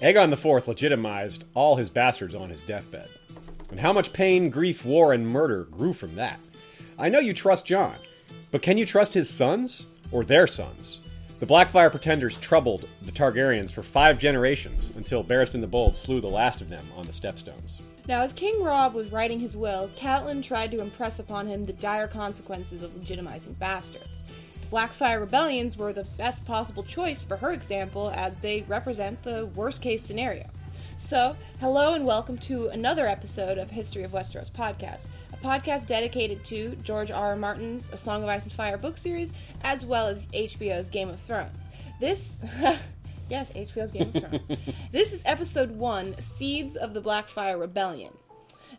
Aegon IV legitimized all his bastards on his deathbed. And how much pain, grief, war, and murder grew from that. I know you trust Jon, but can you trust his sons? Or their sons? The Blackfyre pretenders troubled the Targaryens for five generations until Barristan the Bold slew the last of them on the Stepstones. Now, as King Robb was writing his will, Catelyn tried to impress upon him the dire consequences of legitimizing bastards. Blackfyre rebellions were the best possible choice for her example, as they represent the worst case scenario. So, hello and welcome to another episode of History of Westeros podcast, a podcast dedicated to George R. R. Martin's A Song of Ice and Fire book series, as well as HBO's Game of Thrones. This. yes, HBO's Game of Thrones. this is episode one Seeds of the Blackfyre Rebellion.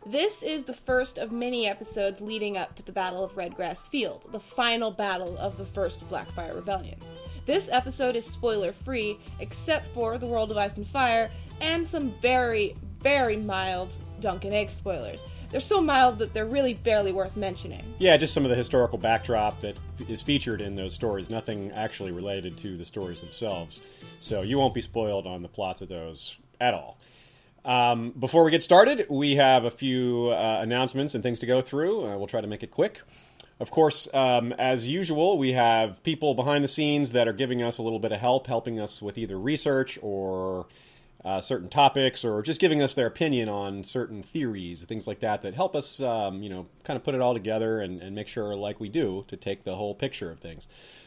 This is the first of many episodes leading up to the Battle of Redgrass Field, the final battle of the first Blackfyre Rebellion. This episode is spoiler free, except for the World of Ice and Fire and some very, very mild Dunk and Egg spoilers. They're so mild that they're really barely worth mentioning. Yeah, just some of the historical backdrop that is featured in those stories, nothing actually related to the stories themselves. So you won't be spoiled on the plots of those at all. Um, before we get started, we have a few uh, announcements and things to go through. Uh, we'll try to make it quick. Of course, um, as usual, we have people behind the scenes that are giving us a little bit of help, helping us with either research or uh, certain topics, or just giving us their opinion on certain theories, things like that, that help us, um, you know, kind of put it all together and, and make sure, like we do, to take the whole picture of things.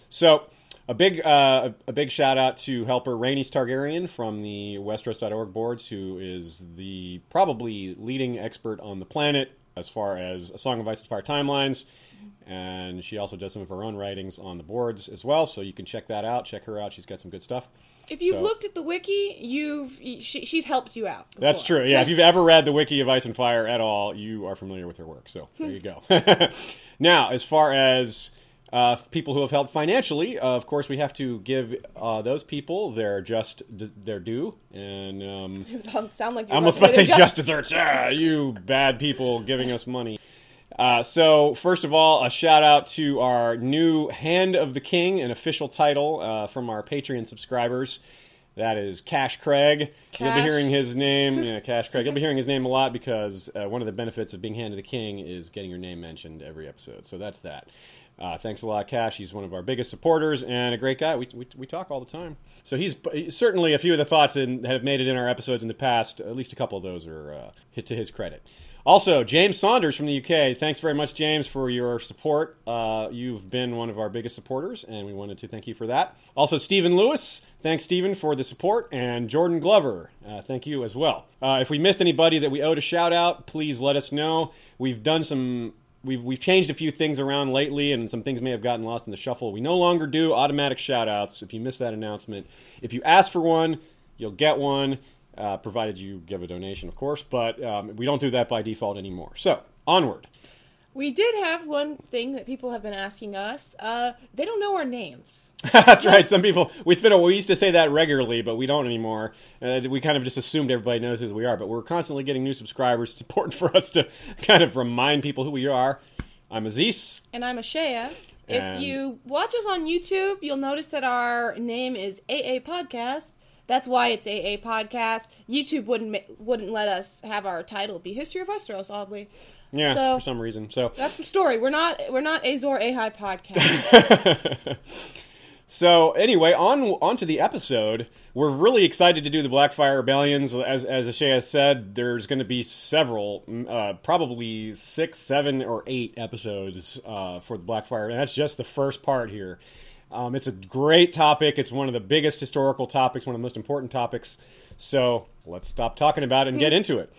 So, a big uh, a big shout out to helper Rhaenys Targaryen from the Westeros.org boards, who is the probably leading expert on the planet as far as A Song of Ice and Fire timelines. And she also does some of her own writings on the boards as well, so you can check that out. Check her out; she's got some good stuff. If you've So- looked at the wiki, you've she, she's helped you out. That's true. Yeah, if you've ever read the Wiki of Ice and Fire at all, you are familiar with her work. So there you go. now, as far as uh, people who have helped financially, uh, of course, we have to give uh, those people their just their due. And um, sound like I almost about about to to say say just desserts. Ah, you bad people giving us money. Uh, so, first of all, a shout out to our new Hand of the King, an official title uh, from our Patreon subscribers. That is Cash Craig. You'll be hearing his name, yeah, Cash Craig. You'll be hearing his name a lot because uh, one of the benefits of being Hand of the King is getting your name mentioned every episode. So that's that. Uh, thanks a lot, Cash. He's one of our biggest supporters and a great guy. We, we, we talk all the time. So he's certainly a few of the thoughts that have made it in our episodes in the past. At least a couple of those are uh, hit to his credit. Also, James Saunders from the UK. Thanks very much, James, for your support. Uh, you've been one of our biggest supporters, and we wanted to thank you for that. Also, Stephen Lewis. Thanks, Stephen, for the support. And Jordan Glover. Uh, thank you as well. Uh, if we missed anybody that we owed a shout out, please let us know. We've done some. We've, we've changed a few things around lately, and some things may have gotten lost in the shuffle. We no longer do automatic shout outs if you missed that announcement. If you ask for one, you'll get one uh, provided you give a donation, of course. But um, we don't do that by default anymore. So onward. We did have one thing that people have been asking us. Uh, they don't know our names. That's right. Some people it's been a, we used to say that regularly, but we don't anymore. Uh, we kind of just assumed everybody knows who we are, but we're constantly getting new subscribers. It's important for us to kind of remind people who we are. I'm Aziz. And I'm Ashaya. If you watch us on YouTube, you'll notice that our name is AA Podcast. That's why it's AA Podcast. YouTube wouldn't wouldn't let us have our title be History of Westeros. Oddly, Yeah, So- for some reason. So that's the story. We're not we're not Azor Ahai Podcast. So anyway, on on to the episode. We're really excited to do the Blackfyre Rebellions. As as Ashaya said, there's going to be several, mm, uh, probably six, seven, or eight episodes uh, for the Blackfyre, and that's just the first part here. Um, it's a great topic. It's one of the biggest historical topics, one of the most important topics. So let's stop talking about it and get into it.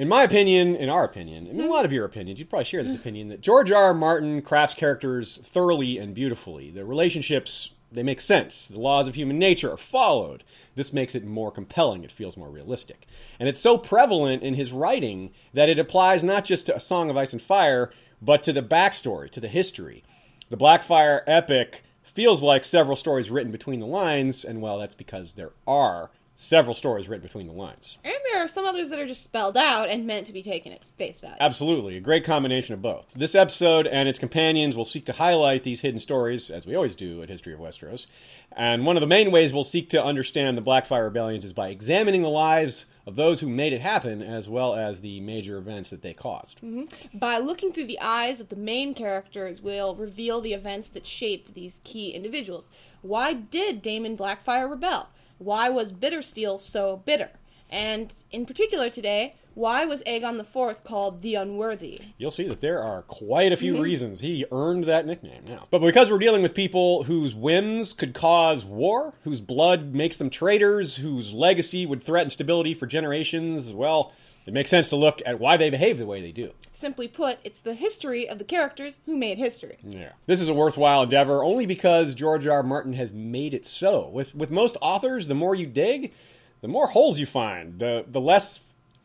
In my opinion, in our opinion, and hmm. a lot of your opinions, you'd probably share this opinion that George R. R. Martin crafts characters thoroughly and beautifully. The relationships they make sense. The laws of human nature are followed. This makes it more compelling. It feels more realistic. And it's so prevalent in his writing that it applies not just to A Song of Ice and Fire, but to the backstory, to the history. The Blackfyre epic feels like several stories written between the lines, and well, that's because there are several stories written between the lines. And there are some others that are just spelled out and meant to be taken at face value. Absolutely, a great combination of both. This episode and its companions will seek to highlight these hidden stories, as we always do at History of Westeros. And one of the main ways we'll seek to understand the Blackfyre Rebellions is by examining the lives of those who made it happen, as well as the major events that they caused. Mm-hmm. By looking through the eyes of the main characters, we'll reveal the events that shaped these key individuals. Why did Daemon Blackfyre rebel? Why was Bittersteel so bitter? And in particular today, why was Aegon the Fourth called the Unworthy? You'll see that there are quite a few mm-hmm. reasons he earned that nickname now. But because we're dealing with people whose whims could cause war, whose blood makes them traitors, whose legacy would threaten stability for generations, well, it makes sense to look at why they behave the way they do. Simply put, it's the history of the characters who made history. Yeah. This is a worthwhile endeavor only because George R. R. Martin has made it so. With with most authors, the more you dig, the more holes you find. The the less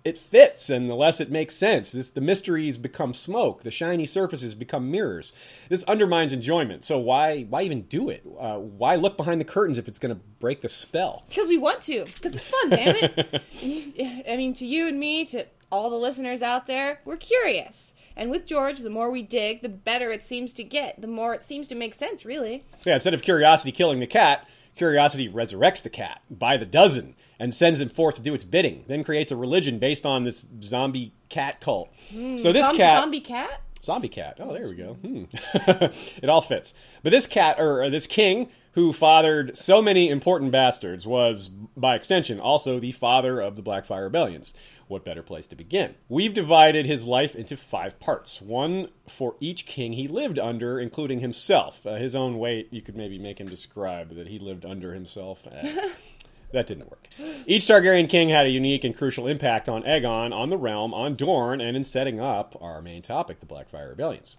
it fits and the less it makes sense. This the mysteries become smoke. The shiny surfaces become mirrors. This undermines enjoyment. So why why even do it? Uh, why look behind the curtains if it's going to break the spell? Because we want to. Because it's fun, damn it. I mean, to you and me, to all the listeners out there, we're curious. And with George, the more we dig, the better it seems to get. The more it seems to make sense, really. Yeah, instead of curiosity killing the cat, curiosity resurrects the cat by the dozen and sends him forth to do its bidding. Then creates a religion based on this zombie cat cult. so this Zom- cat, Zombie cat? zombie cat. Oh, there we go. Hmm. it all fits. But this cat, or uh, this king, who fathered so many important bastards, was, by extension, also the father of the Blackfyre Rebellions. What better place to begin? We've divided his life into five parts, one for each king he lived under, including himself. Uh, his own weight, you could maybe make him describe that he lived under himself. That didn't work. Each Targaryen king had a unique and crucial impact on Aegon, on the realm, on Dorne, and in setting up our main topic, the Blackfyre Rebellions.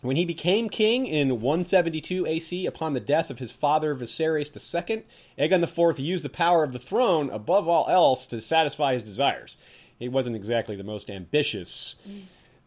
When he became king in 172 AC upon the death of his father Viserys II, Aegon IV used the power of the throne above all else to satisfy his desires. He wasn't exactly the most ambitious,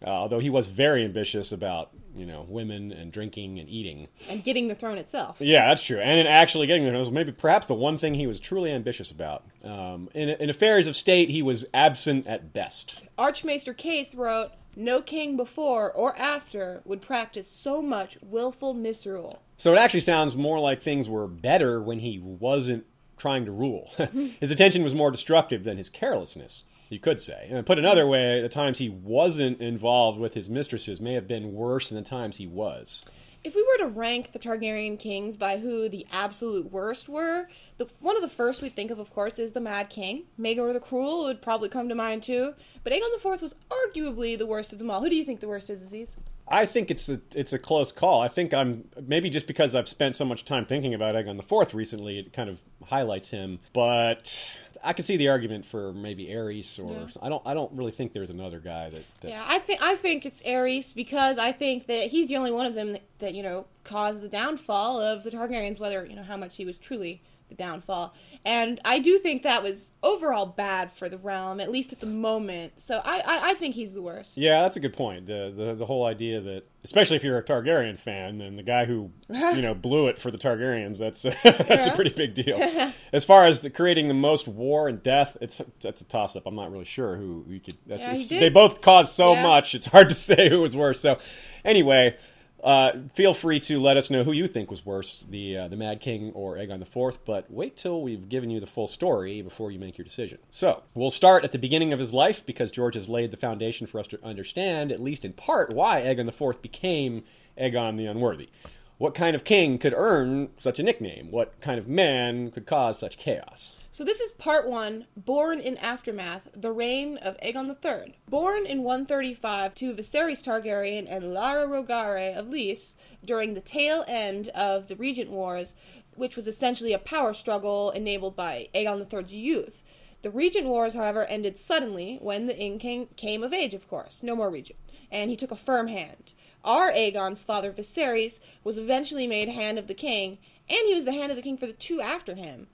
uh, although he was very ambitious about you know women and drinking and eating. And getting the throne itself. Yeah, that's true. And in actually getting there was maybe perhaps the one thing he was truly ambitious about. Um, in, in affairs of state, he was absent at best. Archmaester Kaeth wrote, No king before or after would practice so much willful misrule. So it actually sounds more like things were better when he wasn't trying to rule. his attention was more destructive than his carelessness, you could say. And put another way, the times he wasn't involved with his mistresses may have been worse than the times he was. If we were to rank the Targaryen kings by who the absolute worst were, the, one of the first we'd think of, of course, is the Mad King. Maegor the Cruel would probably come to mind too. But Aegon IV was arguably the worst of them all. Who do you think the worst is, Aziz? I think it's a it's a close call. I think I'm maybe just because I've spent so much time thinking about Aegon the Fourth recently, it kind of highlights him. But I can see the argument for maybe Aerys, or Yeah. I don't I don't really think there's another guy that. that Yeah, I think I think it's Aerys because I think that he's the only one of them that, that you know caused the downfall of the Targaryens. Whether you know how much he was truly the downfall, and I do think that was overall bad for the realm, at least at the moment. So I I, I think he's the worst. Yeah, that's a good point. The, the the whole idea that, especially if you're a Targaryen fan, then the guy who you know blew it for the Targaryens, that's that's a pretty big deal. as far as the, creating the most war and death, it's that's a toss up. I'm not really sure who you could. That's, yeah. They both caused so Yeah. much. It's hard to say who was worse. So, anyway. Uh, feel free to let us know who you think was worse, the uh, the Mad King or Aegon Fourth. But wait till we've given you the full story before you make your decision. So we'll start at the beginning of his life because George has laid the foundation for us to understand, at least in part, why Aegon Fourth became Aegon the Unworthy. What kind of king could earn such a nickname? What kind of man could cause such chaos? So this is part one, Born in Aftermath, the reign of Aegon III. Born in 135 to Viserys Targaryen and Lara Rogare of Lys during the tail end of the Regent Wars, which was essentially a power struggle enabled by Aegon III's youth. The Regent Wars, however, ended suddenly when the Ing King came of age, of course. No more Regent. And he took a firm hand. Our Aegon's father, Viserys, was eventually made Hand of the King, and he was the Hand of the King for the two after him.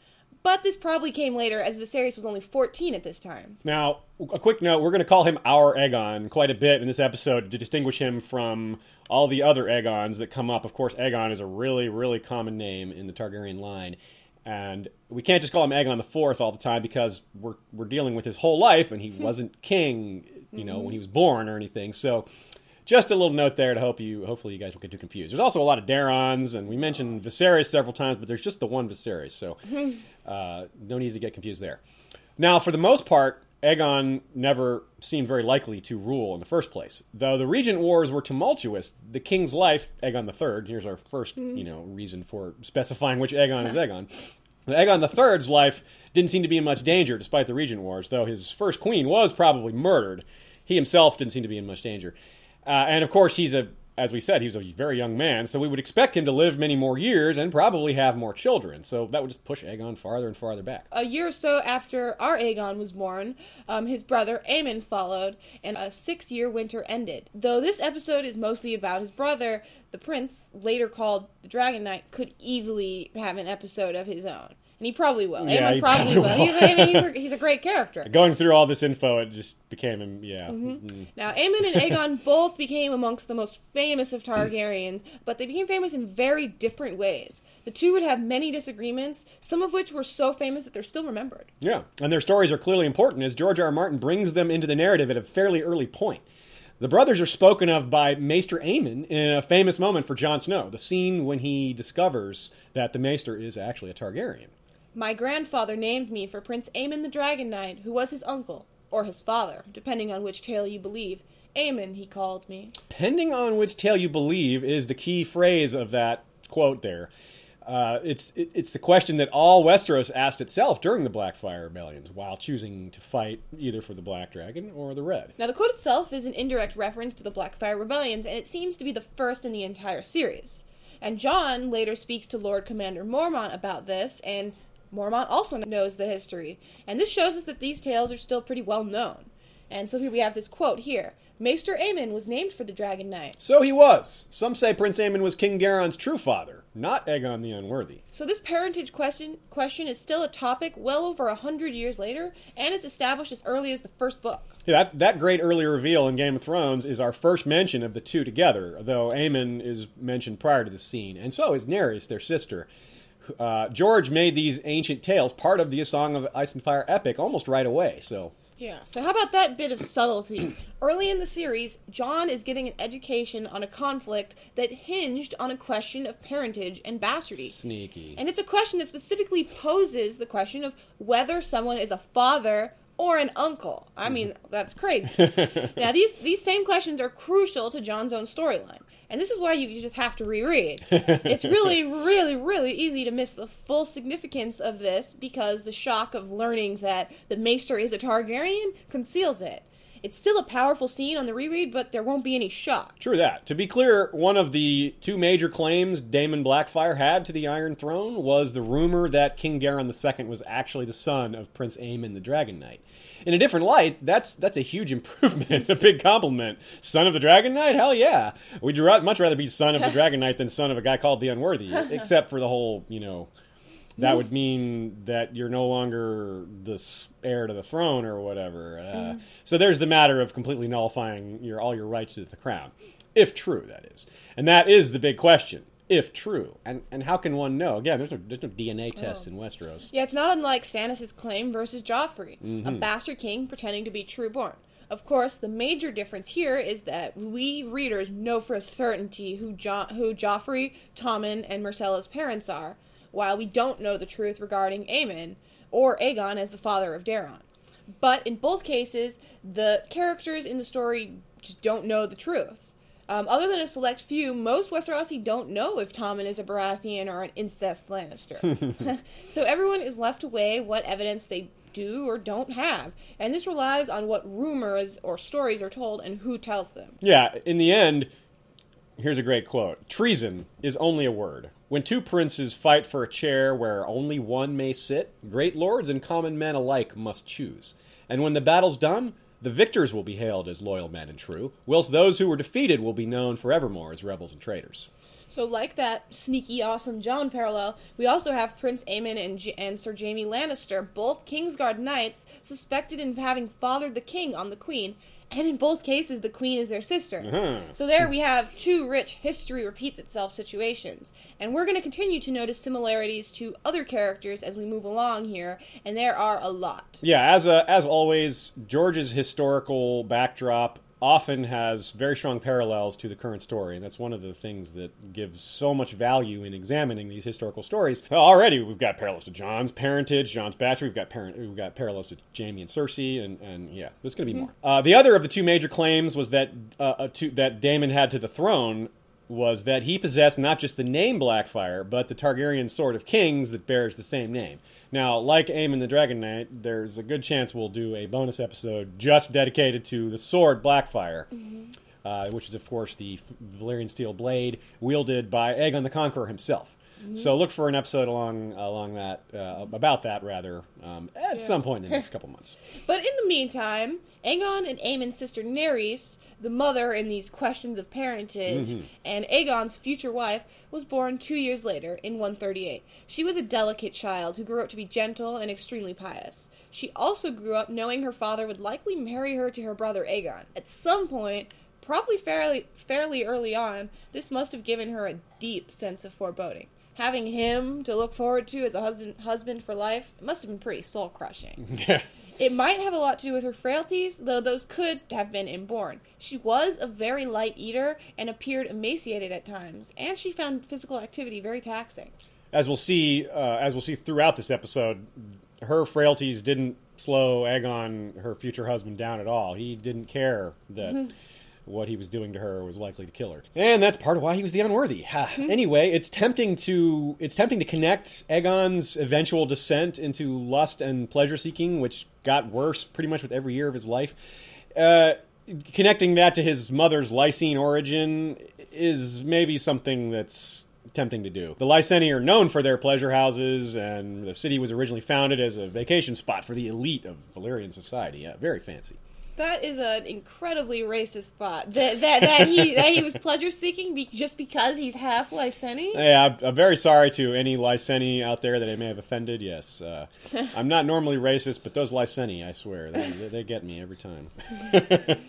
But this probably came later, as Viserys was only 14 at this time. Now, a quick note: we're going to call him our Aegon quite a bit in this episode to distinguish him from all the other Aegons that come up. Of course, Aegon is a really, really common name in the Targaryen line, and we can't just call him Aegon the Fourth all the time because we're we're dealing with his whole life, and he hmm. wasn't king, you know, when he mm-hmm. was born or anything. So, just a little note there to help you, hopefully, you guys won't get too confused. There's also a lot of Daerons, and we mentioned Viserys several times, but there's just the one Viserys, so uh, no need to get confused there. Now, for the most part, Aegon never seemed very likely to rule in the first place. Though the regent wars were tumultuous, the king's life, Aegon III, here's our first, you know, reason for specifying which Aegon is Aegon. Aegon III's life didn't seem to be in much danger despite the regent wars, though his first queen was probably murdered. He himself didn't seem to be in much danger. Uh, and of course, he's a, as we said, he was a very young man, so we would expect him to live many more years and probably have more children. So that would just push Aegon farther and farther back. A year or so after our Aegon was born, um, his brother Aemon followed, and a six year winter ended. Though this episode is mostly about his brother, the prince, later called the Dragon Knight, could easily have an episode of his own. And he probably will. Yeah, Aemon he probably probably will. will. He's, I mean, he's, a, he's a great character. Going through all this info, it just became him, yeah. Mm. Now, Aemon and Aegon both became amongst the most famous of Targaryens, but they became famous in very different ways. The two would have many disagreements, some of which were so famous that they're still remembered. Yeah, and their stories are clearly important as George R. R. Martin brings them into the narrative at a fairly early point. The brothers are spoken of by Maester Aemon in a famous moment for Jon Snow, the scene when he discovers that the Maester is actually a Targaryen. My grandfather named me for Prince Aemon the Dragon Knight, who was his uncle, or his father, depending on which tale you believe. Aemon, he called me. Depending on which tale you believe, is the key phrase of that quote there. Uh, it's it, it's the question that all Westeros asked itself during the Blackfyre rebellions, while choosing to fight either for the Black Dragon or the Red. Now, the quote itself is an indirect reference to the Blackfyre Rebellions, and it seems to be the first in the entire series. And Jon later speaks to Lord Commander Mormont about this, and Mormont also knows the history. And this shows us that these tales are still pretty well known. And so here we have this quote here. Maester Aemon was named for the Dragon Knight. So he was. Some say Prince Aemon was King Daeron's true father, not Aegon the Unworthy. So this parentage question question is still a topic well over a hundred years later, and it's established as early as the first book. Yeah, that, that great early reveal in Game of Thrones is our first mention of the two together, though Aemon is mentioned prior to the scene, and so is Naerys, their sister. Uh, George made these ancient tales part of the Song of Ice and Fire epic almost right away, so Yeah, so how about that bit of subtlety? Early in the series, Jon is getting an education on a conflict that hinged on a question of parentage and bastardy. sneaky. And it's a question that specifically poses the question of whether someone is a father or an uncle. I mean, that's crazy. now, these these same questions are crucial to Jon's own storyline. And this is why you, you just have to reread. it's really, really, really easy to miss the full significance of this because the shock of learning that the Maester is a Targaryen conceals it. It's still a powerful scene on the reread, but there won't be any shock. True that. To be clear, one of the two major claims Daemon Blackfyre had to the Iron Throne was the rumor that King Daeron II was actually the son of Prince Aemon the Dragon Knight. In a different light, that's that's a huge improvement, a big compliment. Son of the Dragon Knight? Hell yeah. We'd much rather be son of the Dragon Knight than son of a guy called the Unworthy, except for the whole, you know, that would mean that you're no longer the heir to the throne or whatever. Uh, So there's the matter of completely nullifying your all your rights to the crown, if true, that is. And that is the big question, if true. And and how can one know? Again, there's no there's no DNA test in Westeros. Yeah, it's not unlike Stannis' claim versus Joffrey, a bastard king pretending to be trueborn. Of course, the major difference here is that we readers know for a certainty who jo- who Joffrey, Tommen, and Myrcella's parents are, while we don't know the truth regarding Aemon or Aegon as the father of Daeron. But in both cases, the characters in the story just don't know the truth. Um, other than a select few, most Westerosi don't know if Tommen is a Baratheon or an incest Lannister. so everyone is left to weigh what evidence they do or don't have, and this relies on what rumors or stories are told and who tells them. Yeah, in the end, here's a great quote Treason is only a word. When two princes fight for a chair where only one may sit, great lords and common men alike must choose. And when the battle's done, the victors will be hailed as loyal men and true, whilst those who were defeated will be known forevermore as rebels and traitors. So, like that sneaky, awesome Jon parallel, we also have Prince Aemon and, J- and Sir Jaime Lannister, both Kingsguard knights, suspected in having fathered the king on the queen, and in both cases, the queen is their sister. Uh-huh. So there we have two rich history repeats itself situations. And we're going to continue to notice similarities to other characters as we move along here, and there are a lot. Yeah, as a, as always, George's historical backdrop often has very strong parallels to the current story, and that's one of the things that gives so much value in examining these historical stories. Already we've got parallels to Jon's parentage, Jon's bachelor. We've got parent, we've got parallels to Jaime and Cersei, and, and yeah, there's going to be more. Uh, the other of the two major claims was that uh, uh, to, that Daemon had to the throne was that he possessed not just the name Blackfyre, but the Targaryen sword of kings that bears the same name. Now, like Aemon the Dragon Knight, there's a good chance we'll do a bonus episode just dedicated to the sword Blackfyre, uh, which is, of course, the Valyrian steel blade wielded by Aegon the Conqueror himself. So look for an episode along along that uh, about that rather um, at some point in the next couple months. But in the meantime, Aegon and Aemon's sister Naerys, the mother in these questions of parentage, mm-hmm. and Aegon's future wife, was born two years later in 138. She was a delicate child who grew up to be gentle and extremely pious. She also grew up knowing her father would likely marry her to her brother Aegon. At some point, probably fairly fairly early on, this must have given her a deep sense of foreboding. Having him to look forward to as a husband husband for life must have been pretty soul crushing. It might have a lot to do with her frailties, though those could have been inborn. She was a very light eater and appeared emaciated at times, and she found physical activity very taxing. as we'll see, uh, as we'll see throughout this episode, her frailties didn't slow Aegon, her future husband, down at all. He didn't care that what he was doing to her was likely to kill her, and that's part of why he was the unworthy. Ha. Anyway, it's tempting to it's tempting to connect Aegon's eventual descent into lust and pleasure seeking, which got worse pretty much with every year of his life. Uh, connecting that to his mother's Lysine origin is maybe something that's tempting to do. The Lyseni are known for their pleasure houses, and the city was originally founded as a vacation spot for the elite of Valyrian society. Yeah, very fancy. That is an incredibly racist thought. That that, that he that he was pleasure seeking be, just because he's half Lyseni. Yeah, I'm, I'm very sorry to any Lyseni out there that I may have offended. Yes, uh, I'm not normally racist, but those Lyseni, I swear, they, they, get me every time.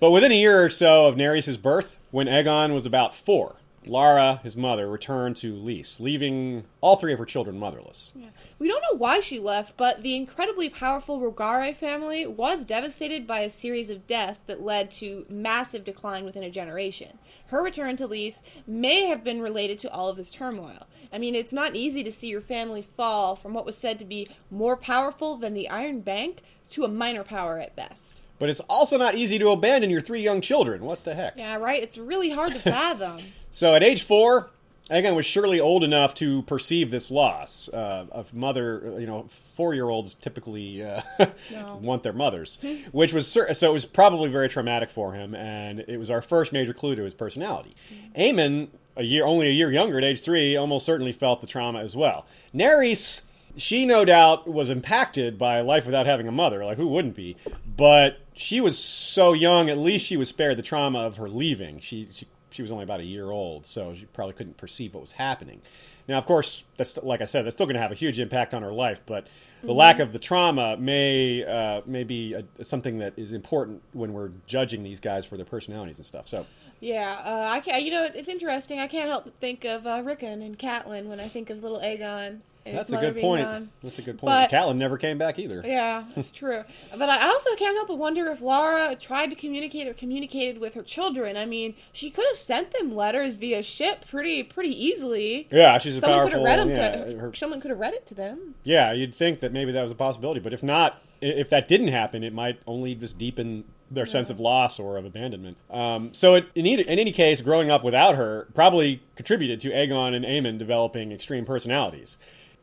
but within a year or so of Naerys' birth, when Aegon was about four, Lara, his mother, returned to Lys, leaving all three of her children motherless. Yeah. We don't know why she left, but the incredibly powerful Rogare family was devastated by a series of deaths that led to massive decline within a generation. Her return to Lys may have been related to all of this turmoil. I mean, it's not easy to see your family fall from what was said to be more powerful than the Iron Bank to a minor power at best. But it's also not easy to abandon your three young children. What the heck? Yeah, right? It's really hard to fathom. So at age four, Aegon was surely old enough to perceive this loss uh, of mother. You know, four-year-olds typically uh, No. want their mothers, which was so it was probably very traumatic for him, and it was our first major clue to his personality. Aemon, a year only a year younger at age three, almost certainly felt the trauma as well. Naerys. She no doubt was impacted by life without having a mother. Like, who wouldn't be? But she was so young, at least she was spared the trauma of her leaving. She, she she was only about a year old, so she probably couldn't perceive what was happening. Now, of course, that's like I said, that's still going to have a huge impact on her life. But the lack of the trauma may uh, may be a, something that is important when we're judging these guys for their personalities and stuff. So, Yeah, uh, I can't. You know, it's interesting. I can't help but think of uh, Rickon and Catelyn when I think of little Aegon. That's a good point. gone. That's a good point. But- Catelyn never came back either. Yeah, that's true. But I also can't help but wonder if Laura tried to communicate or communicated with her children. I mean, she could have sent them letters via ship pretty pretty easily. Yeah, she's a Someone could have read them yeah, to her- someone could have read it to them. Yeah, you'd think that maybe that was a possibility, but if not, if that didn't happen, it might only just deepen their sense of loss or of abandonment. Um, so, it, in, either, in any case, growing up without her probably contributed to Aegon and Aemon developing extreme personalities.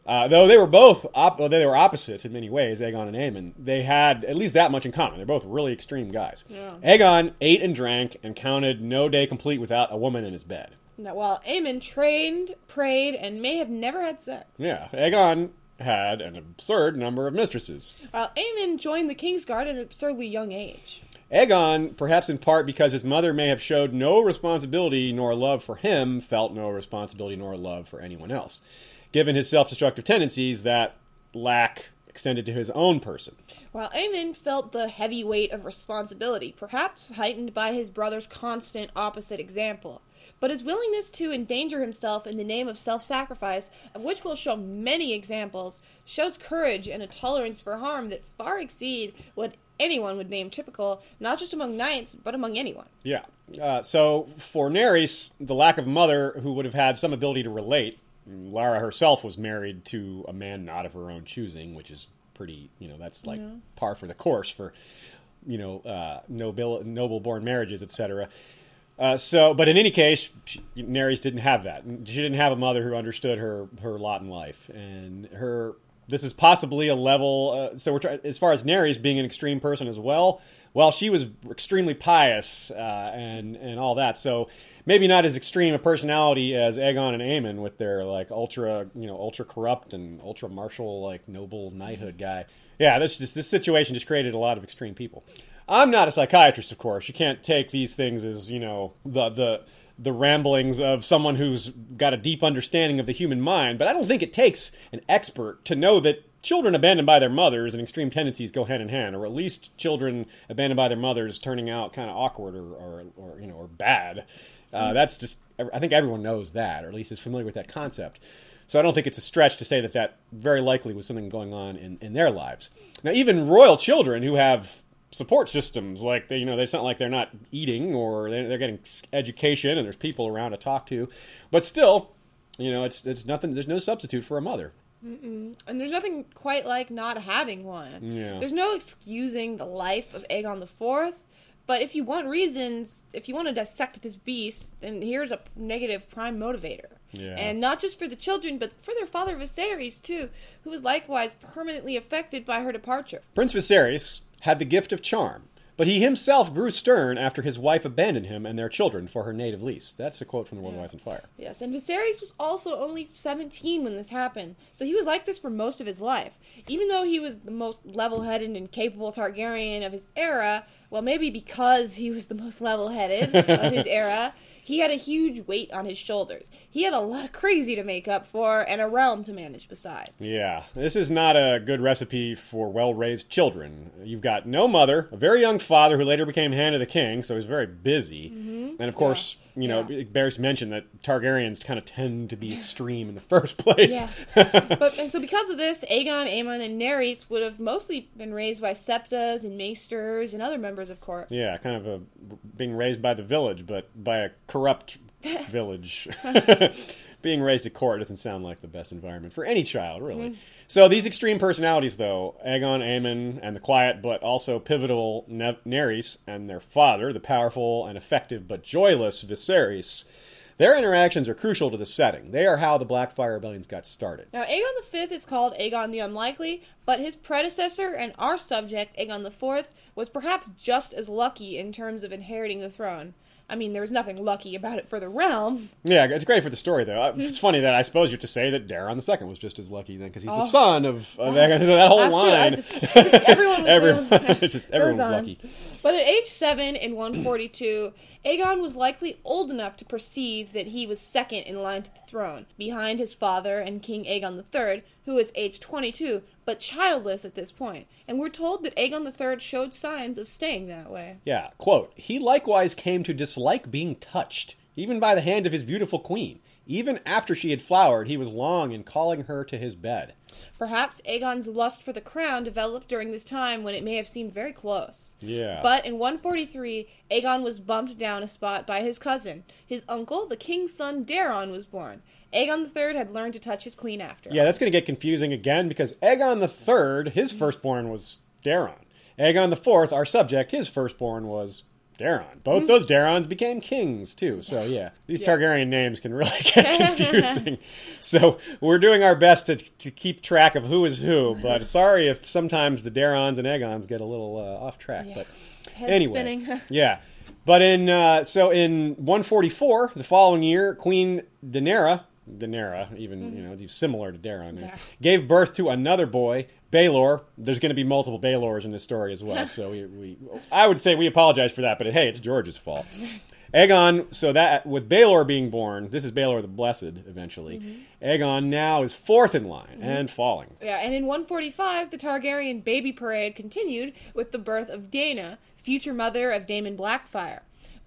Uh, though they were both op- well, they were opposites in many ways, Aegon and Aemon. They had at least that much in common. They're both really extreme guys. Yeah. Aegon ate and drank and counted no day complete without a woman in his bed. Now, while Aemon trained, prayed, and may have never had sex. Yeah, Aegon had an absurd number of mistresses. While Aemon joined the Kingsguard at an absurdly young age. Aegon, perhaps in part because his mother may have showed no responsibility nor love for him, felt no responsibility nor love for anyone else. Given his self destructive tendencies, that lack extended to his own person. While Aemon felt the heavy weight of responsibility, perhaps heightened by his brother's constant opposite example. But his willingness to endanger himself in the name of self sacrifice, of which we'll show many examples, shows courage and a tolerance for harm that far exceed what anyone would name typical, not just among knights, but among anyone. Yeah. Uh, so for Naerys, the lack of a mother who would have had some ability to relate, Lara herself was married to a man not of her own choosing, which is pretty, you know, that's like par for the course for, you know, uh, noble noble born marriages, etc. Uh, so, but in any case, she, Naerys didn't have that. She didn't have a mother who understood her her lot in life, and her. This is possibly a level. Uh, so, we're try- as far as Naerys being an extreme person as well. Well, she was extremely pious uh, and and all that. So maybe not as extreme a personality as Aegon and Aemon with their like ultra, you know, ultra corrupt and ultra martial like noble knighthood guy. Yeah, this just this situation just created a lot of extreme people. I'm not a psychiatrist, of course. You can't take these things as you know the the the ramblings of someone who's got a deep understanding of the human mind. But I don't think it takes an expert to know that children abandoned by their mothers and extreme tendencies go hand in hand, or at least children abandoned by their mothers turning out kind of awkward or, or, or you know or bad. Uh, that's just I think everyone knows that, or at least is familiar with that concept. So I don't think it's a stretch to say that that very likely was something going on in, in their lives. Now, even royal children who have support systems, like they, you know, it's not like they're not eating or they're, they're getting education and there's people around to talk to, but still, you know, it's it's nothing. There's no substitute for a mother. And there's nothing quite like not having one. Yeah. There's no excusing the life of Aegon the Fourth. But if you want reasons, if you want to dissect this beast, then here's a negative prime motivator. Yeah. And not just for the children, but for their father Viserys too, who was likewise permanently affected by her departure. Prince Viserys had the gift of charm, but he himself grew stern after his wife abandoned him and their children for her native Lys. That's a quote from The World of Ice and Fire. Yes, and Viserys was also only 17 when this happened, so he was like this for most of his life. Even though he was the most level headed and capable Targaryen of his era, well, maybe because he was the most level headed of his era, he had a huge weight on his shoulders. He had a lot of crazy to make up for and a realm to manage besides. Yeah, this is not a good recipe for well raised children. You've got no mother, a very young father who later became Hand of the King, so he's very busy. Mm-hmm. And of course, you know, Yeah. it bears mention that Targaryens kind of tend to be extreme in the first place. Yeah. but and so because of this, Aegon, Aemon, and Naerys would have mostly been raised by septas and maesters and other members of court. Yeah, kind of a being raised by the village, but by a corrupt village. Being raised at court doesn't sound like the best environment for any child, really. Mm-hmm. So these extreme personalities, though, Aegon, Aemon, and the quiet but also pivotal ne- Naerys, and their father, the powerful and effective but joyless Viserys, their interactions are crucial to the setting. They are how the Blackfyre Rebellions got started. Now, Aegon V is called Aegon the Unlikely, but his predecessor and our subject, Aegon IV, was perhaps just as lucky in terms of inheriting the throne. I mean, there was nothing lucky about it for the realm. Yeah, it's great for the story, though. It's hmm. funny that I suppose you have to say that Daeron the Second was just as lucky then, because he's the oh. son of, of. That whole That's line. just- just everyone just everyone was on. lucky. But at age 7 in 142, Aegon was likely old enough to perceive that he was second in line to the throne, behind his father and King Aegon III, who was age 22, but childless at this point. And we're told that Aegon III showed signs of staying that way. Yeah, quote, he likewise came to dislike being touched, even by the hand of his beautiful queen. Even after she had flowered, he was long in calling her to his bed. Perhaps Aegon's lust for the crown developed during this time when it may have seemed very close. Yeah. But in 143, Aegon was bumped down a spot by his cousin. His uncle, the king's son Daeron, was born. Aegon III had learned to touch his queen after. Yeah, that's going to get confusing again because Aegon III, his firstborn was Daeron. Aegon IV, our subject, his firstborn was Daeron. Both those Daerons became kings too. So yeah, these Yeah. Targaryen names can really get confusing. so we're doing our best to to keep track of who is who. But sorry if sometimes the Daerons and Aegons get a little uh, off track. Yeah. But Head anyway, spinning. yeah. But in uh, so in 144, the following year, Queen Daenerys, Daenerys, even you mm-hmm. know, similar to Daeron, Yeah. gave birth to another boy, Baelor. There's going to be multiple Baelors in this story as well. so we, we, I would say we apologize for that, but hey, it's George's fault. Aegon, so that with Baelor being born, this is Baelor the Blessed eventually. Mm-hmm. Aegon now is fourth in line mm-hmm. and falling. Yeah, and in 145, the Targaryen baby parade continued with the birth of Daena, future mother of Daemon Blackfyre.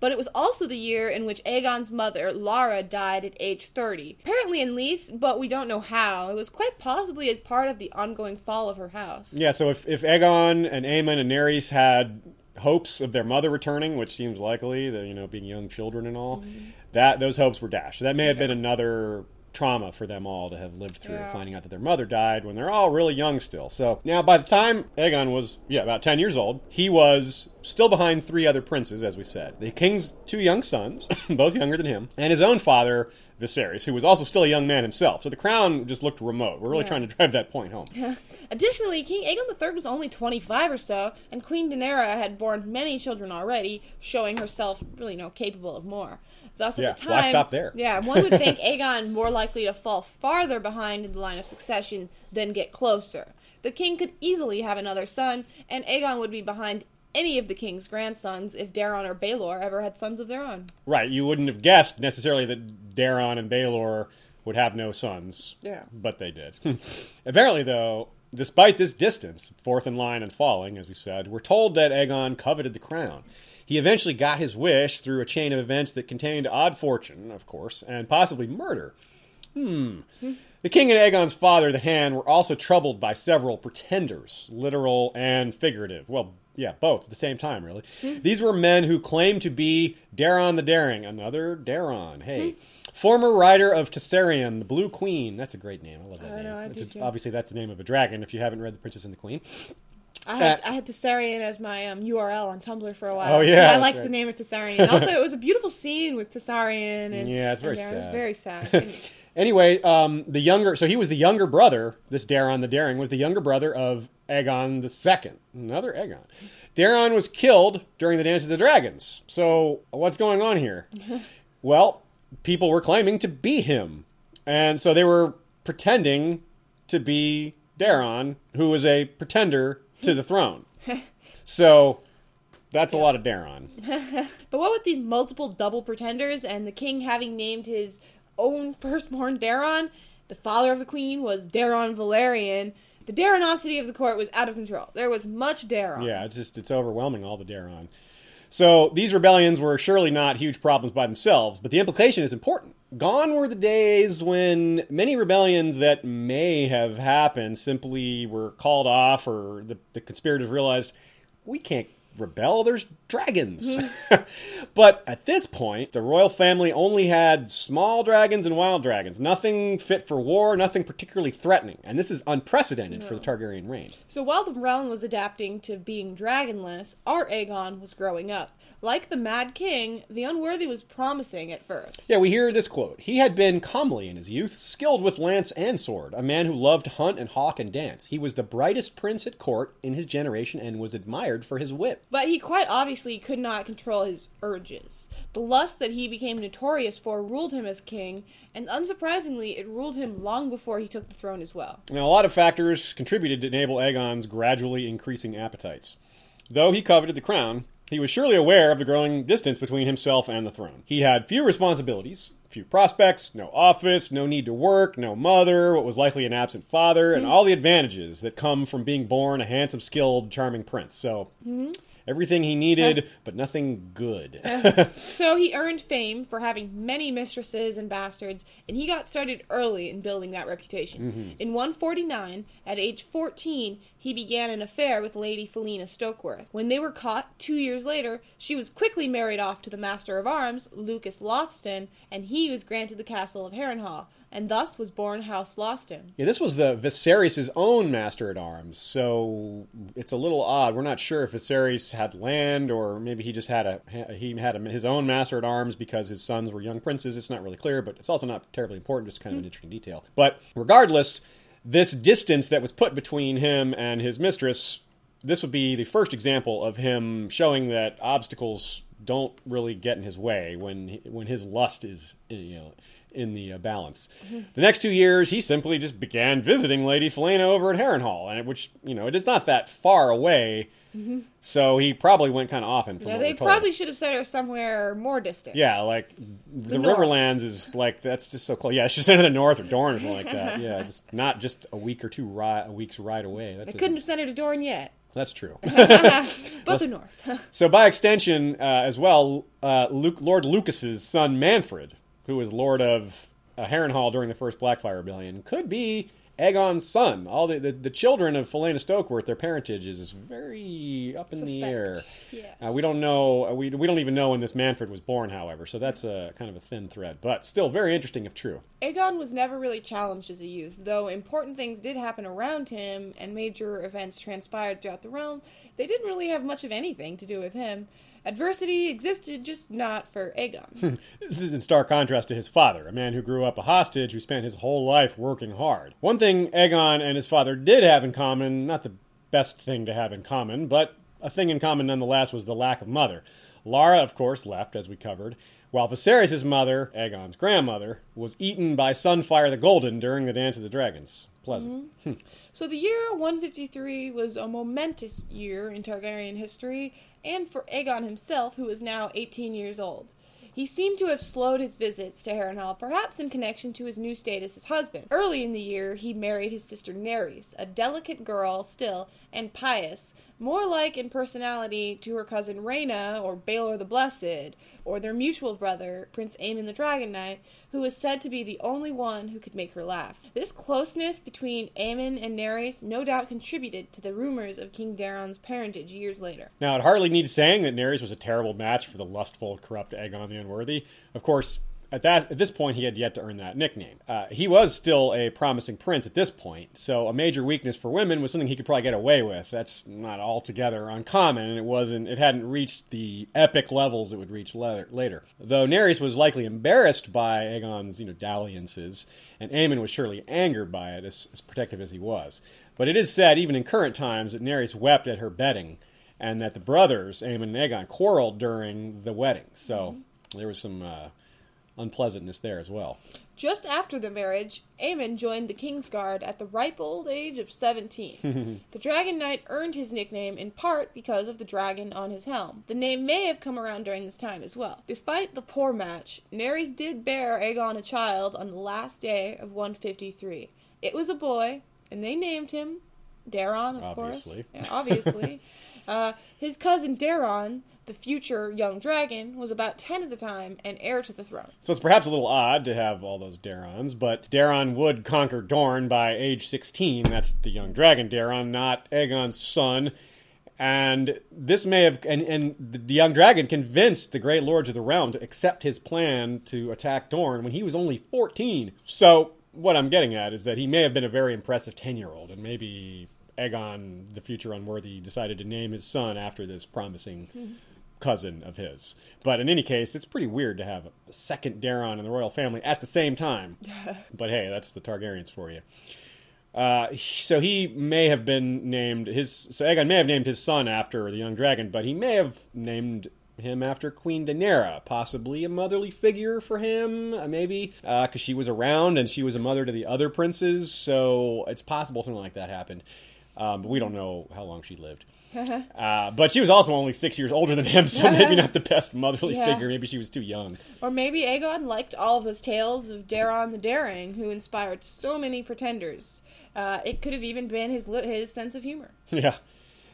But it was also the year in which Aegon's mother, Lara, died at age 30. Apparently in Lys, but we don't know how. It was quite possibly as part of the ongoing fall of her house. Yeah, so if, if Aegon and Aemon and Naerys had hopes of their mother returning, which seems likely, the you know being young children and all, mm-hmm. that those hopes were dashed. That may have been another trauma for them all to have lived through, Yeah. finding out that their mother died when they're all really young still. So now, by the time Aegon was yeah about ten years old, he was still behind three other princes, as we said. The king's two young sons, both younger than him, and his own father. Viserys, who was also still a young man himself, so the crown just looked remote. We're really Yeah. trying to drive that point home. Additionally, King Aegon III was only 25 or so, and Queen Daenerys had borne many children already, showing herself really no capable of more. Thus, at Yeah, the time, why stop there? Yeah, one would think Aegon more likely to fall farther behind in the line of succession than get closer. The king could easily have another son, and Aegon would be behind any of the king's grandsons if Daeron or Baelor ever had sons of their own. Right, you wouldn't have guessed necessarily that Daeron and Baelor would have no sons. Yeah. But they did. Apparently, though, despite this distance, fourth in line and falling, as we said, we're told that Aegon coveted the crown. He eventually got his wish through a chain of events that contained odd fortune, of course, and possibly murder. Hmm. The king and Aegon's father, the Hand, were also troubled by several pretenders, literal and figurative. Well, yeah, both at the same time, really. These were men who claimed to be Daeron the Daring, another Daeron. Hey. Former rider of Tessarion, the Blue Queen. That's a great name. I love that I name. know, I do a- too. obviously, that's the name of a dragon if you haven't read The Princess and the Queen. I had, Uh, I had Tessarion as my um, URL on Tumblr for a while. Oh, yeah, I liked right. the name of Tessarion. Also, it was a beautiful scene with Tessarion. And, Yeah, it's very Daeron. It was sad. very sad. And- Anyway, um, the younger, so he was the younger brother. This Daeron the Daring was the younger brother of Aegon the Second, another Aegon. Daeron was killed during the Dance of the Dragons. So what's going on here? well, people were claiming to be him, and so they were pretending to be Daeron, who was a pretender to the throne. So that's a lot of Daeron. But what with these multiple double pretenders and the king having named his own firstborn Daeron, the father of the queen was Daeron Velaryon. The Daronosity of the court was out of control. There was much Daeron. Yeah, it's just it's overwhelming all the Daeron. So these rebellions were surely not huge problems by themselves, but the implication is important. Gone were the days when many rebellions that may have happened simply were called off, or the, the conspirators realized we can't rebel. There's dragons. Mm-hmm. but at this point, the royal family only had small dragons and wild dragons. Nothing fit for war, nothing particularly threatening. And this is unprecedented for the Targaryen reign. So while the realm was adapting to being dragonless, our Aegon was growing up. Like the Mad King, the unworthy was promising at first. Yeah, we hear this quote. He had been comely in his youth, skilled with lance and sword, a man who loved to hunt and hawk and dance. He was the brightest prince at court in his generation and was admired for his wit. But he quite obviously could not control his urges. The lust that he became notorious for ruled him as king, and unsurprisingly, it ruled him long before he took the throne as well. Now, a lot of factors contributed to enable Aegon's gradually increasing appetites. Though he coveted the crown, he was surely aware of the growing distance between himself and the throne. He had few responsibilities, few prospects, no office, no need to work, no mother, what was likely an absent father, and mm-hmm. all the advantages that come from being born a handsome, skilled, charming prince. So, mm-hmm. Everything he needed, but nothing good. Uh, so he earned fame for having many mistresses and bastards, and he got started early in building that reputation. Mm-hmm. In 149, at age 14, he began an affair with Lady Falena Stokeworth. When they were caught two years later, she was quickly married off to the Master of Arms, Lucas Lothston, and he was granted the castle of Harrenhal, and thus was born House Lothston. Yeah, this was the Viserys' own master at arms, so it's a little odd. We're not sure if Viserys had land, or maybe he just had a he had a, his own master at arms because his sons were young princes. It's not really clear, but it's also not terribly important. Just kind of an hmm. interesting detail. But regardless, this distance that was put between him and his mistress, this would be the first example of him showing that obstacles don't really get in his way when when his lust is you know in the uh, balance. The next two years, he simply just began visiting Lady Falena over at Harrenhal, and it- which you know it is not that far away, so he probably went kind of often. From Yeah, they probably should have sent her somewhere more distant. Yeah, like the, north. Riverlands is like that's just so close. Yeah, it's just into the north or Dorne or something like that. Yeah, just not just a week or two ride, a week's ride away. That's They couldn't have sent her to Dorne yet. That's true. but the north. so by extension, uh, as well, uh, Luke, Lord Lucas's son Manfryd, who was Lord of uh, Harrenhal during the First Blackfyre Rebellion, could be Aegon's son. All the, the, the children of Falena Stokeworth, their parentage is very up in the air. Yes. Uh, we don't know. uh, We, we don't even know when this Manfryd was born, however. So that's a kind of a thin thread, but still very interesting if true. Aegon was never really challenged as a youth, though important things did happen around him and major events transpired throughout the realm. They didn't really have much of anything to do with him. Adversity existed, just not for Aegon. This is in stark contrast to his father, a man who grew up a hostage who spent his whole life working hard. One thing Aegon and his father did have in common, not the best thing to have in common, but a thing in common nonetheless, was the lack of mother. Larra, of course, left, as we covered, while Viserys' mother, Aegon's grandmother, was eaten by Sunfyre the Golden during the Dance of the Dragons. Pleasant. Mm-hmm. So the year 153 was a momentous year in Targaryen history, and for Aegon himself, who was now 18 years old. He seemed to have slowed his visits to Harrenhal, perhaps in connection to his new status as husband. Early in the year, he married his sister Naerys, a delicate girl still and pious, more like in personality to her cousin Rhaena or Baelor the Blessed, or their mutual brother, Prince Aemon the Dragon Knight, who was said to be the only one who could make her laugh. This closeness between Aemon and Naerys no doubt contributed to the rumors of King Daeron's parentage years later. Now, it hardly needs saying that Naerys was a terrible match for the lustful, corrupt Aegon the Unworthy. Of course, at that at this point, he had yet to earn that nickname. Uh, he was still a promising prince at this point, so a major weakness for women was something he could probably get away with. That's not altogether uncommon, and it wasn't. It hadn't reached the epic levels it would reach later. later. Though Naerys was likely embarrassed by Aegon's, you know, dalliances, and Aemon was surely angered by it, as, as protective as he was. But it is said, even in current times, that Naerys wept at her bedding and that the brothers, Aemon and Aegon, quarreled during the wedding. So there was some uh, unpleasantness there as well. Just after the marriage, Aemon joined the Kingsguard at the ripe old age of 17. the Dragon Knight earned his nickname in part because of the dragon on his helm. The name may have come around during this time as well. Despite the poor match, Naerys did bear Aegon a child on the last day of 153. It was a boy, and they named him Daeron, of Obviously. course. Yeah, obviously. uh, his cousin Daeron, the future young dragon, was about 10 at the time and heir to the throne. So it's perhaps a little odd to have all those Daerons, but Daeron would conquer Dorne by age 16. That's the young dragon Daeron, not Aegon's son. And this may have, and, and the young dragon convinced the great lords of the realm to accept his plan to attack Dorne when he was only 14. So what I'm getting at is that he may have been a very impressive 10 year old, and maybe Aegon, the future unworthy, decided to name his son after this promising mm-hmm. Cousin of his. But in any case, it's pretty weird to have a second Daeron in the royal family at the same time. but hey, that's the Targaryens for you. Uh, so he may have been named his. So Aegon may have named his son after the young dragon, but he may have named him after Queen Daenerys, possibly a motherly figure for him, uh, maybe because she was around and she was a mother to the other princes. So it's possible something like that happened. Um, but we don't know how long she lived. Uh, but she was also only six years older than him, so maybe not the best motherly Yeah. figure. Maybe she was too young. Or maybe Aegon liked all of those tales of Daeron the Daring, who inspired so many pretenders. Uh, it could have even been his his sense of humor. Yeah.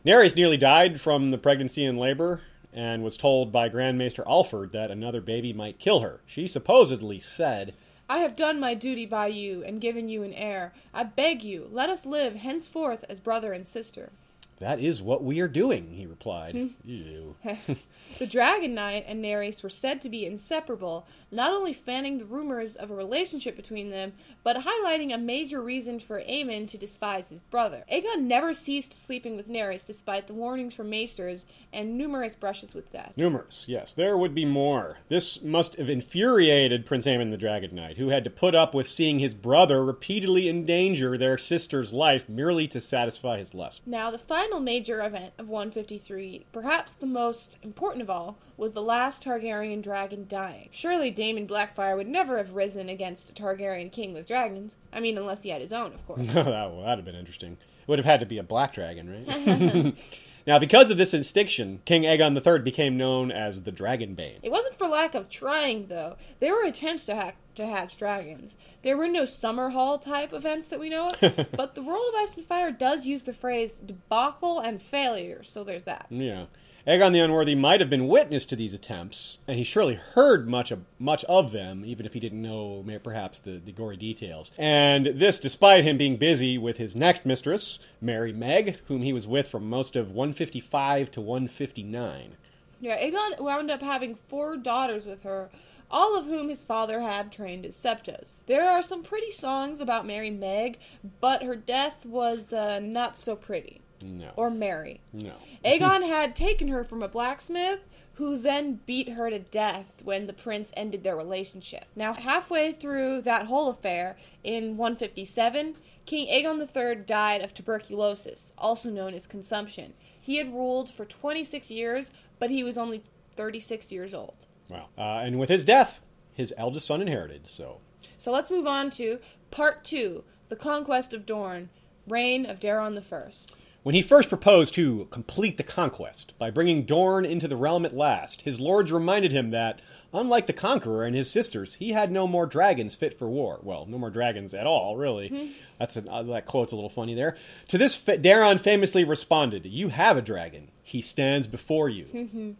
Naerys nearly died from the pregnancy and labor and was told by Grand Maester Alfred that another baby might kill her. She supposedly said, I have done my duty by you and given you an heir. I beg you, let us live henceforth as brother and sister. That is what we are doing, he replied. Hmm. Ew. The Dragon Knight and Naerys were said to be inseparable, not only fanning the rumors of a relationship between them, but highlighting a major reason for Aemon to despise his brother. Aegon never ceased sleeping with Naerys despite the warnings from maesters and numerous brushes with death. Numerous, yes, there would be more. This must have infuriated Prince Aemon the Dragon Knight, who had to put up with seeing his brother repeatedly endanger their sister's life merely to satisfy his lust. Now, the final final major event of 153, perhaps the most important of all, was the last Targaryen dragon dying. Surely Daemon Blackfyre would never have risen against a Targaryen king with dragons. I mean, unless he had his own, of course. that would have been interesting. It would have had to be a black dragon, right? now, because of this extinction, King Aegon III became known as the Dragonbane. It wasn't for lack of trying, though. There were attempts to hack to hatch dragons. There were no summer hall type events that we know of, but the World of Ice and Fire does use the phrase debacle and failure, so there's that. Yeah. Aegon the Unworthy might have been witness to these attempts, and he surely heard much of, much of them, even if he didn't know perhaps the, the gory details. And this despite him being busy with his next mistress, Merry Meg, whom he was with from most of 155 to 159. Yeah, Aegon wound up having four daughters with her, all of whom his father had trained as septas. There are some pretty songs about Merry Meg, but her death was uh, not so pretty. No. Or merry. No. Aegon had taken her from a blacksmith who then beat her to death when the prince ended their relationship. Now, halfway through that whole affair, in 157, King Aegon III died of tuberculosis, also known as consumption. He had ruled for 26 years, but he was only 36 years old. Wow. Uh, and with his death, his eldest son inherited, so. So let's move on to part two The Conquest of Dorne, Reign of Daeron I. When he first proposed to complete the conquest by bringing Dorne into the realm at last, his lords reminded him that, unlike the conqueror and his sisters, he had no more dragons fit for war. Well, no more dragons at all, really. Mm-hmm. That's a, uh, that quote's a little funny there. To this, Daeron famously responded, "You have a dragon. He stands before you."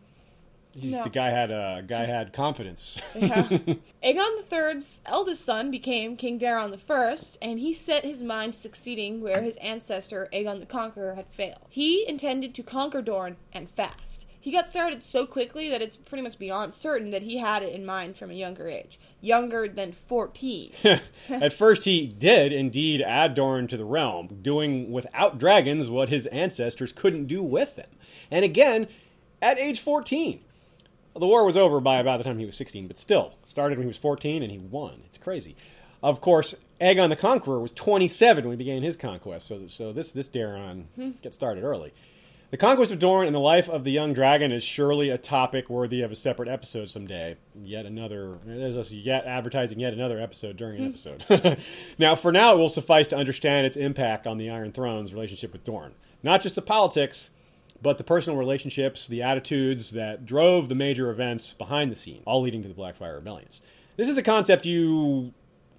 He's, no. The guy had uh, guy had confidence. yeah. Aegon III's eldest son became King Daeron I, and he set his mind to succeeding where his ancestor Aegon the Conqueror had failed. He intended to conquer Dorne and fast. He got started so quickly that it's pretty much beyond certain that he had it in mind from a younger age. Younger than 14. At first, he did indeed add Dorne to the realm, doing without dragons what his ancestors couldn't do with them. And again, at age 14 the war was over by about the time he was 16, but still, started when he was 14 and he won. It's crazy. Of course, Aegon the Conqueror was 27 when he began his conquest, so, so this, this Daeron hmm. gets started early. The conquest of Dorne and the life of the young dragon is surely a topic worthy of a separate episode someday. Yet another, there's us yet advertising yet another episode during an hmm. episode. now, for now, it will suffice to understand its impact on the Iron Throne's relationship with Dorne. Not just the politics, but the personal relationships, the attitudes that drove the major events behind the scene, all leading to the Blackfyre rebellions. This is a concept you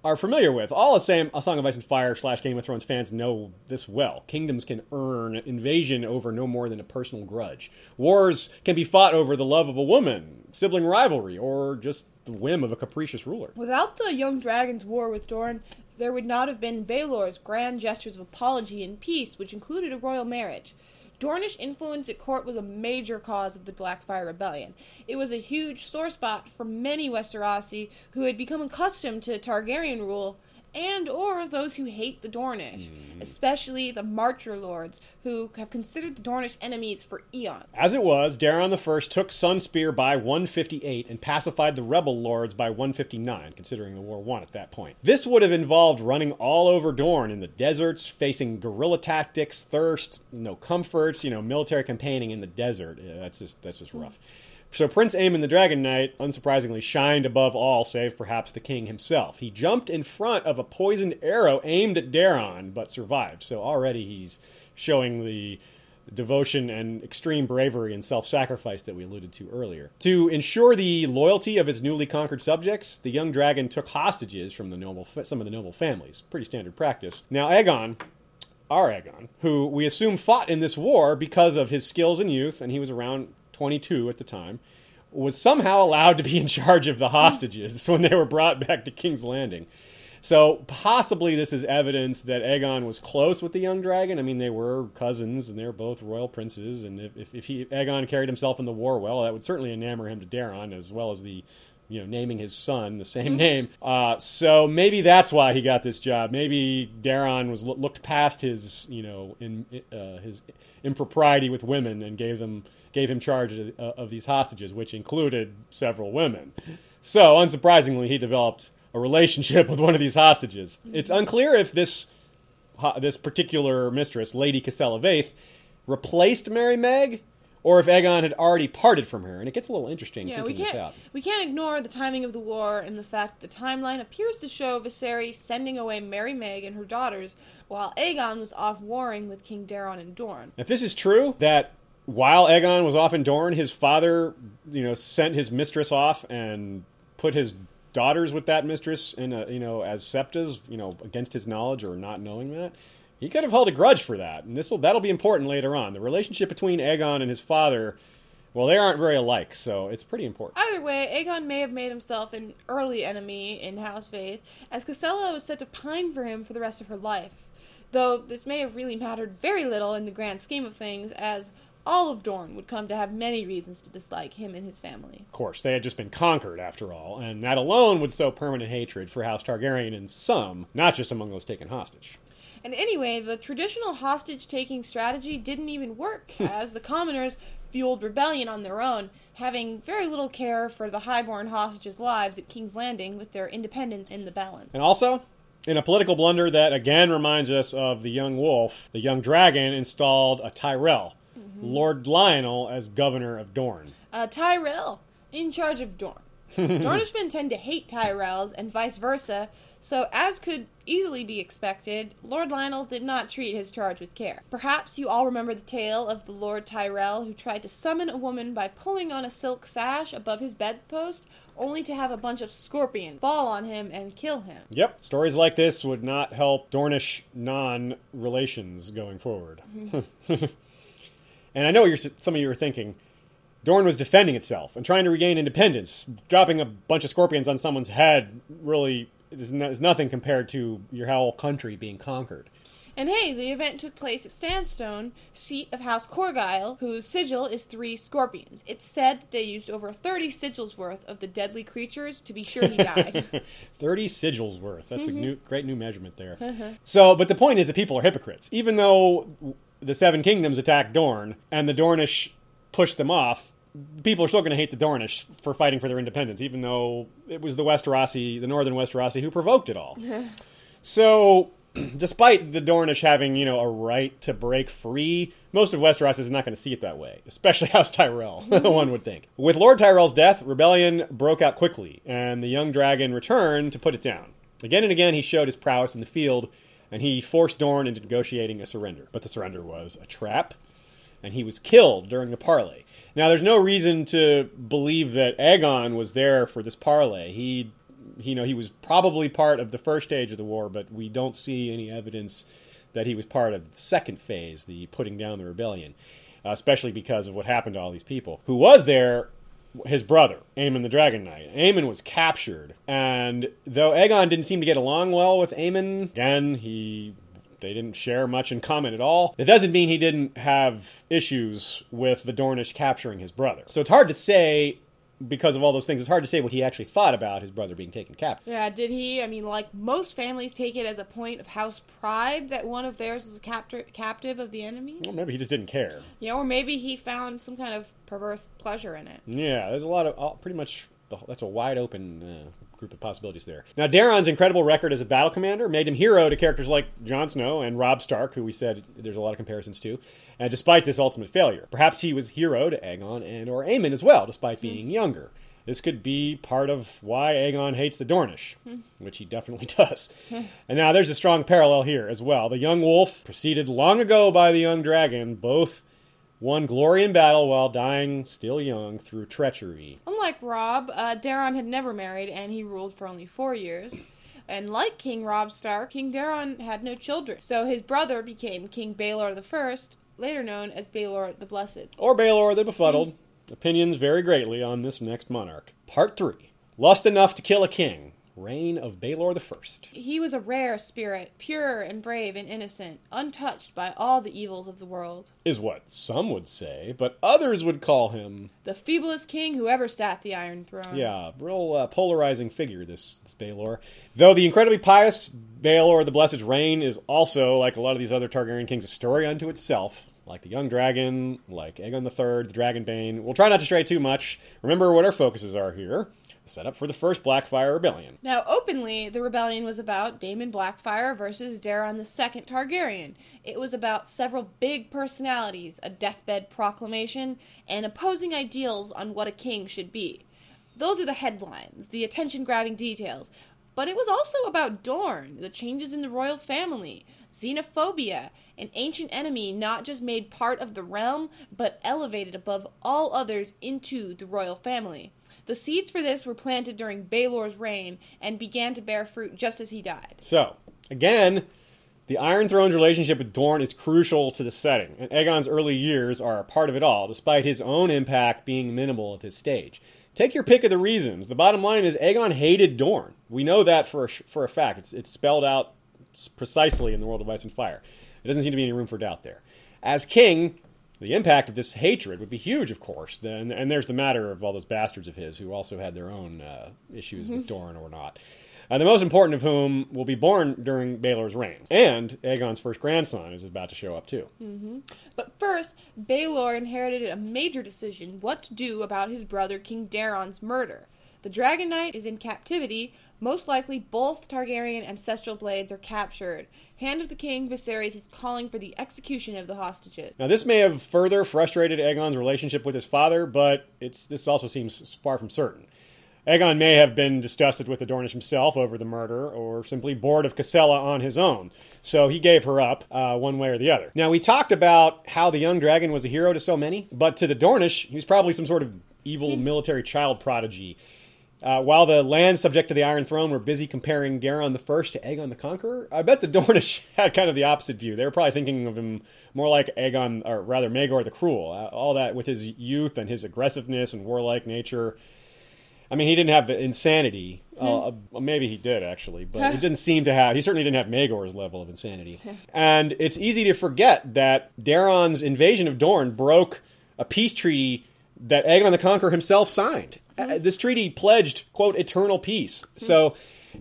are familiar with. All a, same, a Song of Ice and Fire slash Game of Thrones fans know this well. Kingdoms can earn invasion over no more than a personal grudge. Wars can be fought over the love of a woman, sibling rivalry, or just the whim of a capricious ruler. Without the Young Dragon's war with Dorne, there would not have been Baelor's grand gestures of apology and peace, which included a royal marriage. Dornish influence at court was a major cause of the Blackfyre Rebellion. It was a huge sore spot for many Westerosi who had become accustomed to Targaryen rule and or those who hate the Dornish, mm. especially the Marcher lords who have considered the Dornish enemies for eons. As it was, Daeron I took Sunspear by 158 and pacified the rebel lords by 159, considering the war won at that point. This would have involved running all over Dorne in the deserts, facing guerrilla tactics, thirst, no comforts, you know, military campaigning in the desert. Yeah, that's just that's just rough. Mm. So Prince Aemon the Dragon Knight, unsurprisingly, shined above all, save perhaps the king himself. He jumped in front of a poisoned arrow aimed at Daeron, but survived. So already he's showing the devotion and extreme bravery and self-sacrifice that we alluded to earlier. To ensure the loyalty of his newly conquered subjects, the young dragon took hostages from the noble, some of the noble families. Pretty standard practice. Now Aegon, our Aegon, who we assume fought in this war because of his skills and youth, and he was around 22 at the time, was somehow allowed to be in charge of the hostages when they were brought back to King's Landing. So possibly this is evidence that Aegon was close with the young dragon. I mean, they were cousins and they were both royal princes. And if, if, he, Aegon carried himself in the war well, that would certainly enamor him to Daeron as well as the you know, naming his son the same mm-hmm. name. Uh, so maybe that's why he got this job. Maybe Daeron was looked past his, you know, in uh, his impropriety with women and gave them gave him charge of, uh, of these hostages, which included several women. So unsurprisingly, he developed a relationship with one of these hostages. It's unclear if this this particular mistress, Lady Cassella Vaith, replaced Merry Meg, or if Aegon had already parted from her. And it gets a little interesting Yeah, we can't out. we can't ignore the timing of the war and the fact that the timeline appears to show Viserys sending away Merry Meg and her daughters while Aegon was off warring with King Daeron and Dorne. If this is true, that while Aegon was off in Dorne, his father, you know, sent his mistress off and put his daughters with that mistress in a, you know, as septas, you know, against his knowledge or not knowing that. He could have held a grudge for that, and this will that'll be important later on. The relationship between Aegon and his father, well, they aren't very alike, so it's pretty important. Either way, Aegon may have made himself an early enemy in House Vaith, as Cassella was set to pine for him for the rest of her life. Though this may have really mattered very little in the grand scheme of things, as all of Dorne would come to have many reasons to dislike him and his family. Of course, they had just been conquered after all, and that alone would sow permanent hatred for House Targaryen in some, not just among those taken hostage. And anyway, the traditional hostage taking strategy didn't even work, as the commoners fueled rebellion on their own, having very little care for the highborn hostages' lives at King's Landing with their independence in the balance. And also, in a political blunder that again reminds us of the young wolf, the young dragon installed a Tyrell, Lord Lyonel, as governor of Dorne. Uh, Tyrell, in charge of Dorne. Dornishmen tend to hate Tyrells and vice versa, so as could easily be expected, Lord Lyonel did not treat his charge with care. Perhaps you all remember the tale of the Lord Tyrell who tried to summon a woman by pulling on a silk sash above his bedpost, only to have a bunch of scorpions fall on him and kill him. Yep, stories like this would not help Dornish non relations going forward. Mm-hmm. and I know you're, some of you are thinking, Dorne was defending itself and trying to regain independence. Dropping a bunch of scorpions on someone's head really is, no, is nothing compared to your whole country being conquered. And hey, the event took place at Sandstone, seat of House Qorgyle, whose sigil is three scorpions. It's said that they used over 30 sigils worth of the deadly creatures to be sure he died. 30 sigils worth. That's a mm-hmm. new, great new measurement there. Uh-huh. so, but the point is that people are hypocrites. Even though the Seven Kingdoms attacked Dorne and the Dornish pushed them off, people are still going to hate the Dornish for fighting for their independence, even though it was the Westerosi, the Northern Westerosi, who provoked it all. so, despite the Dornish having, you know, a right to break free, most of Westeros is not going to see it that way, especially House Tyrell, mm-hmm. one would think. With Lord Tyrell's death, rebellion broke out quickly, and the young dragon returned to put it down. Again and again, he showed his prowess in the field, and he forced Dorne into negotiating a surrender. But the surrender was a trap, and he was killed during the parley. Now, there's no reason to believe that Aegon was there for this parley. He you know, he was probably part of the first stage of the war, but we don't see any evidence that he was part of the second phase, the putting down the rebellion, uh, especially because of what happened to all these people. Who was there? His brother, Aemon the Dragon Knight. Aemon was captured, and though Aegon didn't seem to get along well with Aemon, again, he they didn't share much in common at all. It doesn't mean he didn't have issues with the Dornish capturing his brother. So it's hard to say because of all those things, it's hard to say what he actually thought about his brother being taken captive. yeah, did he? I mean, like most families take it as a point of house pride that one of theirs was a captor- captive of the enemy. Well, maybe he just didn't care. Yeah, or maybe he found some kind of perverse pleasure in it. Yeah, there's a lot of all, pretty much the, that's a wide open uh, group of possibilities there. Now, Daeron's incredible record as a battle commander made him hero to characters like Jon Snow and Robb Stark, who we said there's a lot of comparisons to. And despite this ultimate failure, perhaps he was hero to Aegon and or Aemon as well, despite hmm. being younger. This could be part of why Aegon hates the Dornish, hmm. which he definitely does. Hmm. and now there's a strong parallel here as well. The young wolf, preceded long ago by the young dragon, both won glory in battle while dying still young through treachery. Unlike Robb, uh, Daeron had never married and he ruled for only four years. And like King Robb Stark, King Daeron had no children. So his brother became King the First, later known as Baelor the Blessed. Or Baelor the Befuddled. Opinions vary greatly on this next monarch. Part 3 Lust enough to kill a king. Reign of Baelor the First. He was a rare spirit, pure and brave and innocent, untouched by all the evils of the world. Is what some would say, but others would call him, The feeblest king who ever sat the Iron Throne. yeah, real uh, polarizing figure, this, this Baelor. Though the incredibly pious Baelor the Blessed's reign is also, like a lot of these other Targaryen kings, a story unto itself. Like the Young Dragon, like Aegon III, the Dragonbane. We'll try not to stray too much. Remember what our focuses are here. Set up for the first Blackfyre Rebellion. Now, openly, the rebellion was about Daemon Blackfyre versus Daeron Second Targaryen. It was about several big personalities, a deathbed proclamation, and opposing ideals on what a king should be. Those are the headlines, the attention grabbing details. But it was also about Dorne, the changes in the royal family, xenophobia, an ancient enemy not just made part of the realm, but elevated above all others into the royal family. The seeds for this were planted during Baelor's reign and began to bear fruit just as he died. So, again, the Iron Throne's relationship with Dorne is crucial to the setting, and Aegon's early years are a part of it all, despite his own impact being minimal at this stage. Take your pick of the reasons. The bottom line is Aegon hated Dorne. We know that for a, for a fact. It's, it's spelled out precisely in the world of Ice and Fire. It doesn't seem to be any room for doubt there. As king, the impact of this hatred would be huge, of course. Then, and there's the matter of all those bastards of his who also had their own uh, issues with Dorne or not. Uh, the most important of whom will be born during Baelor's reign. And Aegon's first grandson is about to show up too. But first, Baelor inherited a major decision what to do about his brother King Daeron's murder. The Dragon Knight is in captivity. Most likely, both Targaryen ancestral blades are captured. Hand of the King, Viserys is calling for the execution of the hostages. Now, this may have further frustrated Aegon's relationship with his father, but it's, this also seems far from certain. Aegon may have been disgusted with the Dornish himself over the murder, or simply bored of Cassella on his own. So he gave her up, uh, one way or the other. Now, we talked about how the young dragon was a hero to so many, but to the Dornish, he was probably some sort of evil military child prodigy. Uh, while the lands subject to the Iron Throne were busy comparing the First to Aegon the Conqueror, I bet the Dornish had kind of the opposite view. They were probably thinking of him more like Aegon, or rather Maegor the Cruel. Uh, all that with his youth and his aggressiveness and warlike nature. I mean, he didn't have the insanity. Uh, maybe he did actually, but he didn't seem to have. He certainly didn't have Maegor's level of insanity. and it's easy to forget that Daeron's invasion of Dorne broke a peace treaty that Aegon the Conqueror himself signed. Uh, this treaty pledged quote eternal peace. So,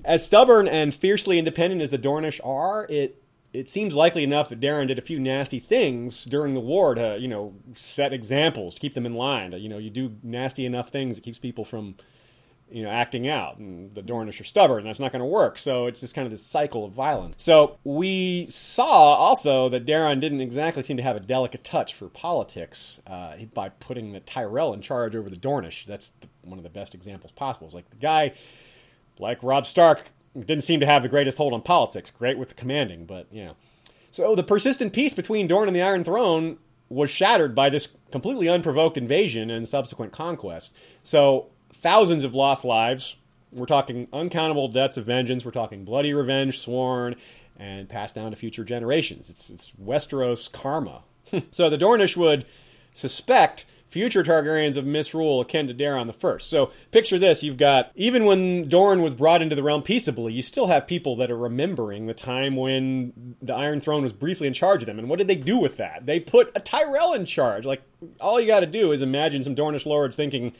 as stubborn and fiercely independent as the Dornish are, it it seems likely enough that Daeron did a few nasty things during the war to you know set examples to keep them in line. You know, you do nasty enough things that keeps people from you know, acting out, and the Dornish are stubborn. That's not going to work. So it's just kind of this cycle of violence. So we saw also that Daeron didn't exactly seem to have a delicate touch for politics uh, by putting the Tyrell in charge over the Dornish. That's the, one of the best examples possible. It's like the guy, like Robb Stark, didn't seem to have the greatest hold on politics. Great with the commanding, but you know. So the persistent peace between Dorne and the Iron Throne was shattered by this completely unprovoked invasion and subsequent conquest. So thousands of lost lives. We're talking uncountable debts of vengeance. We're talking bloody revenge sworn and passed down to future generations. It's, it's Westeros karma. so the Dornish would suspect future Targaryens of misrule akin to Daeron the First. So picture this: you've got even when Dorne was brought into the realm peaceably, you still have people that are remembering the time when the Iron Throne was briefly in charge of them. And what did they do with that? They put a Tyrell in charge. Like all you got to do is imagine some Dornish lords thinking.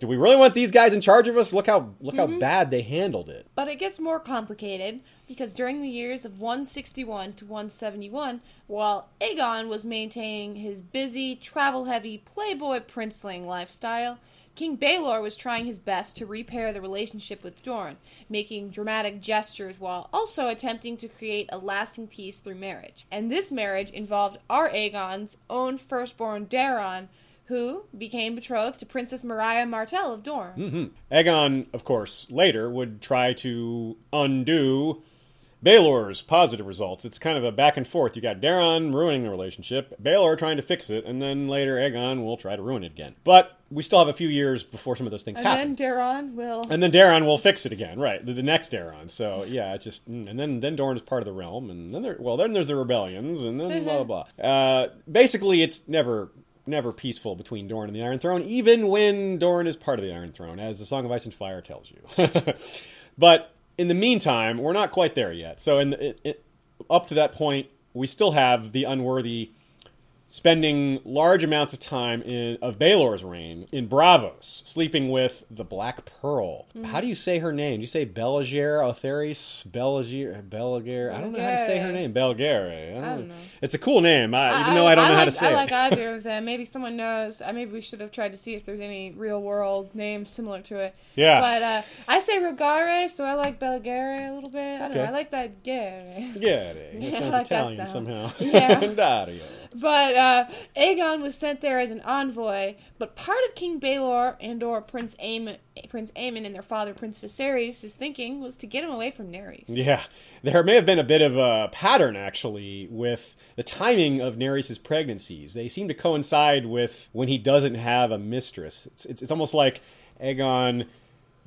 Do we really want these guys in charge of us? Look how look how mm-hmm. bad they handled it. But it gets more complicated because during the years of 161 to 171, while Aegon was maintaining his busy, travel heavy, playboy princeling lifestyle, King Baelor was trying his best to repair the relationship with Dorne, making dramatic gestures while also attempting to create a lasting peace through marriage. And this marriage involved our Aegon's own firstborn Daeron, who became betrothed to Princess Mariah Martell of Dorne. hmm Aegon, of course, later would try to undo Baelor's positive results. It's kind of a back and forth. You got Daeron ruining the relationship, Baelor trying to fix it, and then later Aegon will try to ruin it again. But we still have a few years before some of those things And happen. And then Daeron will. and then Daeron will fix it again, right? The, the next Daeron. So yeah, it's just and then then Dorne is part of the realm, and then there well then there's the rebellions, and then blah blah blah. Uh, basically, it's never never peaceful between Dorne and the Iron Throne, even when Dorne is part of the Iron Throne, as the Song of Ice and Fire tells you. but in the meantime, we're not quite there yet. So in the, it, it, up to that point, we still have the unworthy spending large amounts of time in of Baelor's reign in Braavos, sleeping with the Black Pearl. How do you say her name? Do you say Belager, Otharis, Belager, Belager? I don't know how to say her name. Belgare. I don't know. It's a cool name, I, even though I don't know how to say I it. like either of them. Maybe someone knows. Maybe we should have tried to see if there's any real world name similar to it. Yeah. But uh, I say Rogare, so I like Belgare a little bit. I don't know. Okay. I like that Gare. Yeah, that Yeah, I sounds like Italian somehow. Yeah. Dario. But uh, Aegon was sent there as an envoy. But part of King Baelor and or Prince Aemon, Prince Aemon and their father Prince Viserys' is thinking was to get him away from Naerys. Yeah, there may have been a bit of a pattern actually with the timing of Naerys' pregnancies. They seem to coincide with when he doesn't have a mistress. It's, it's, it's almost like Aegon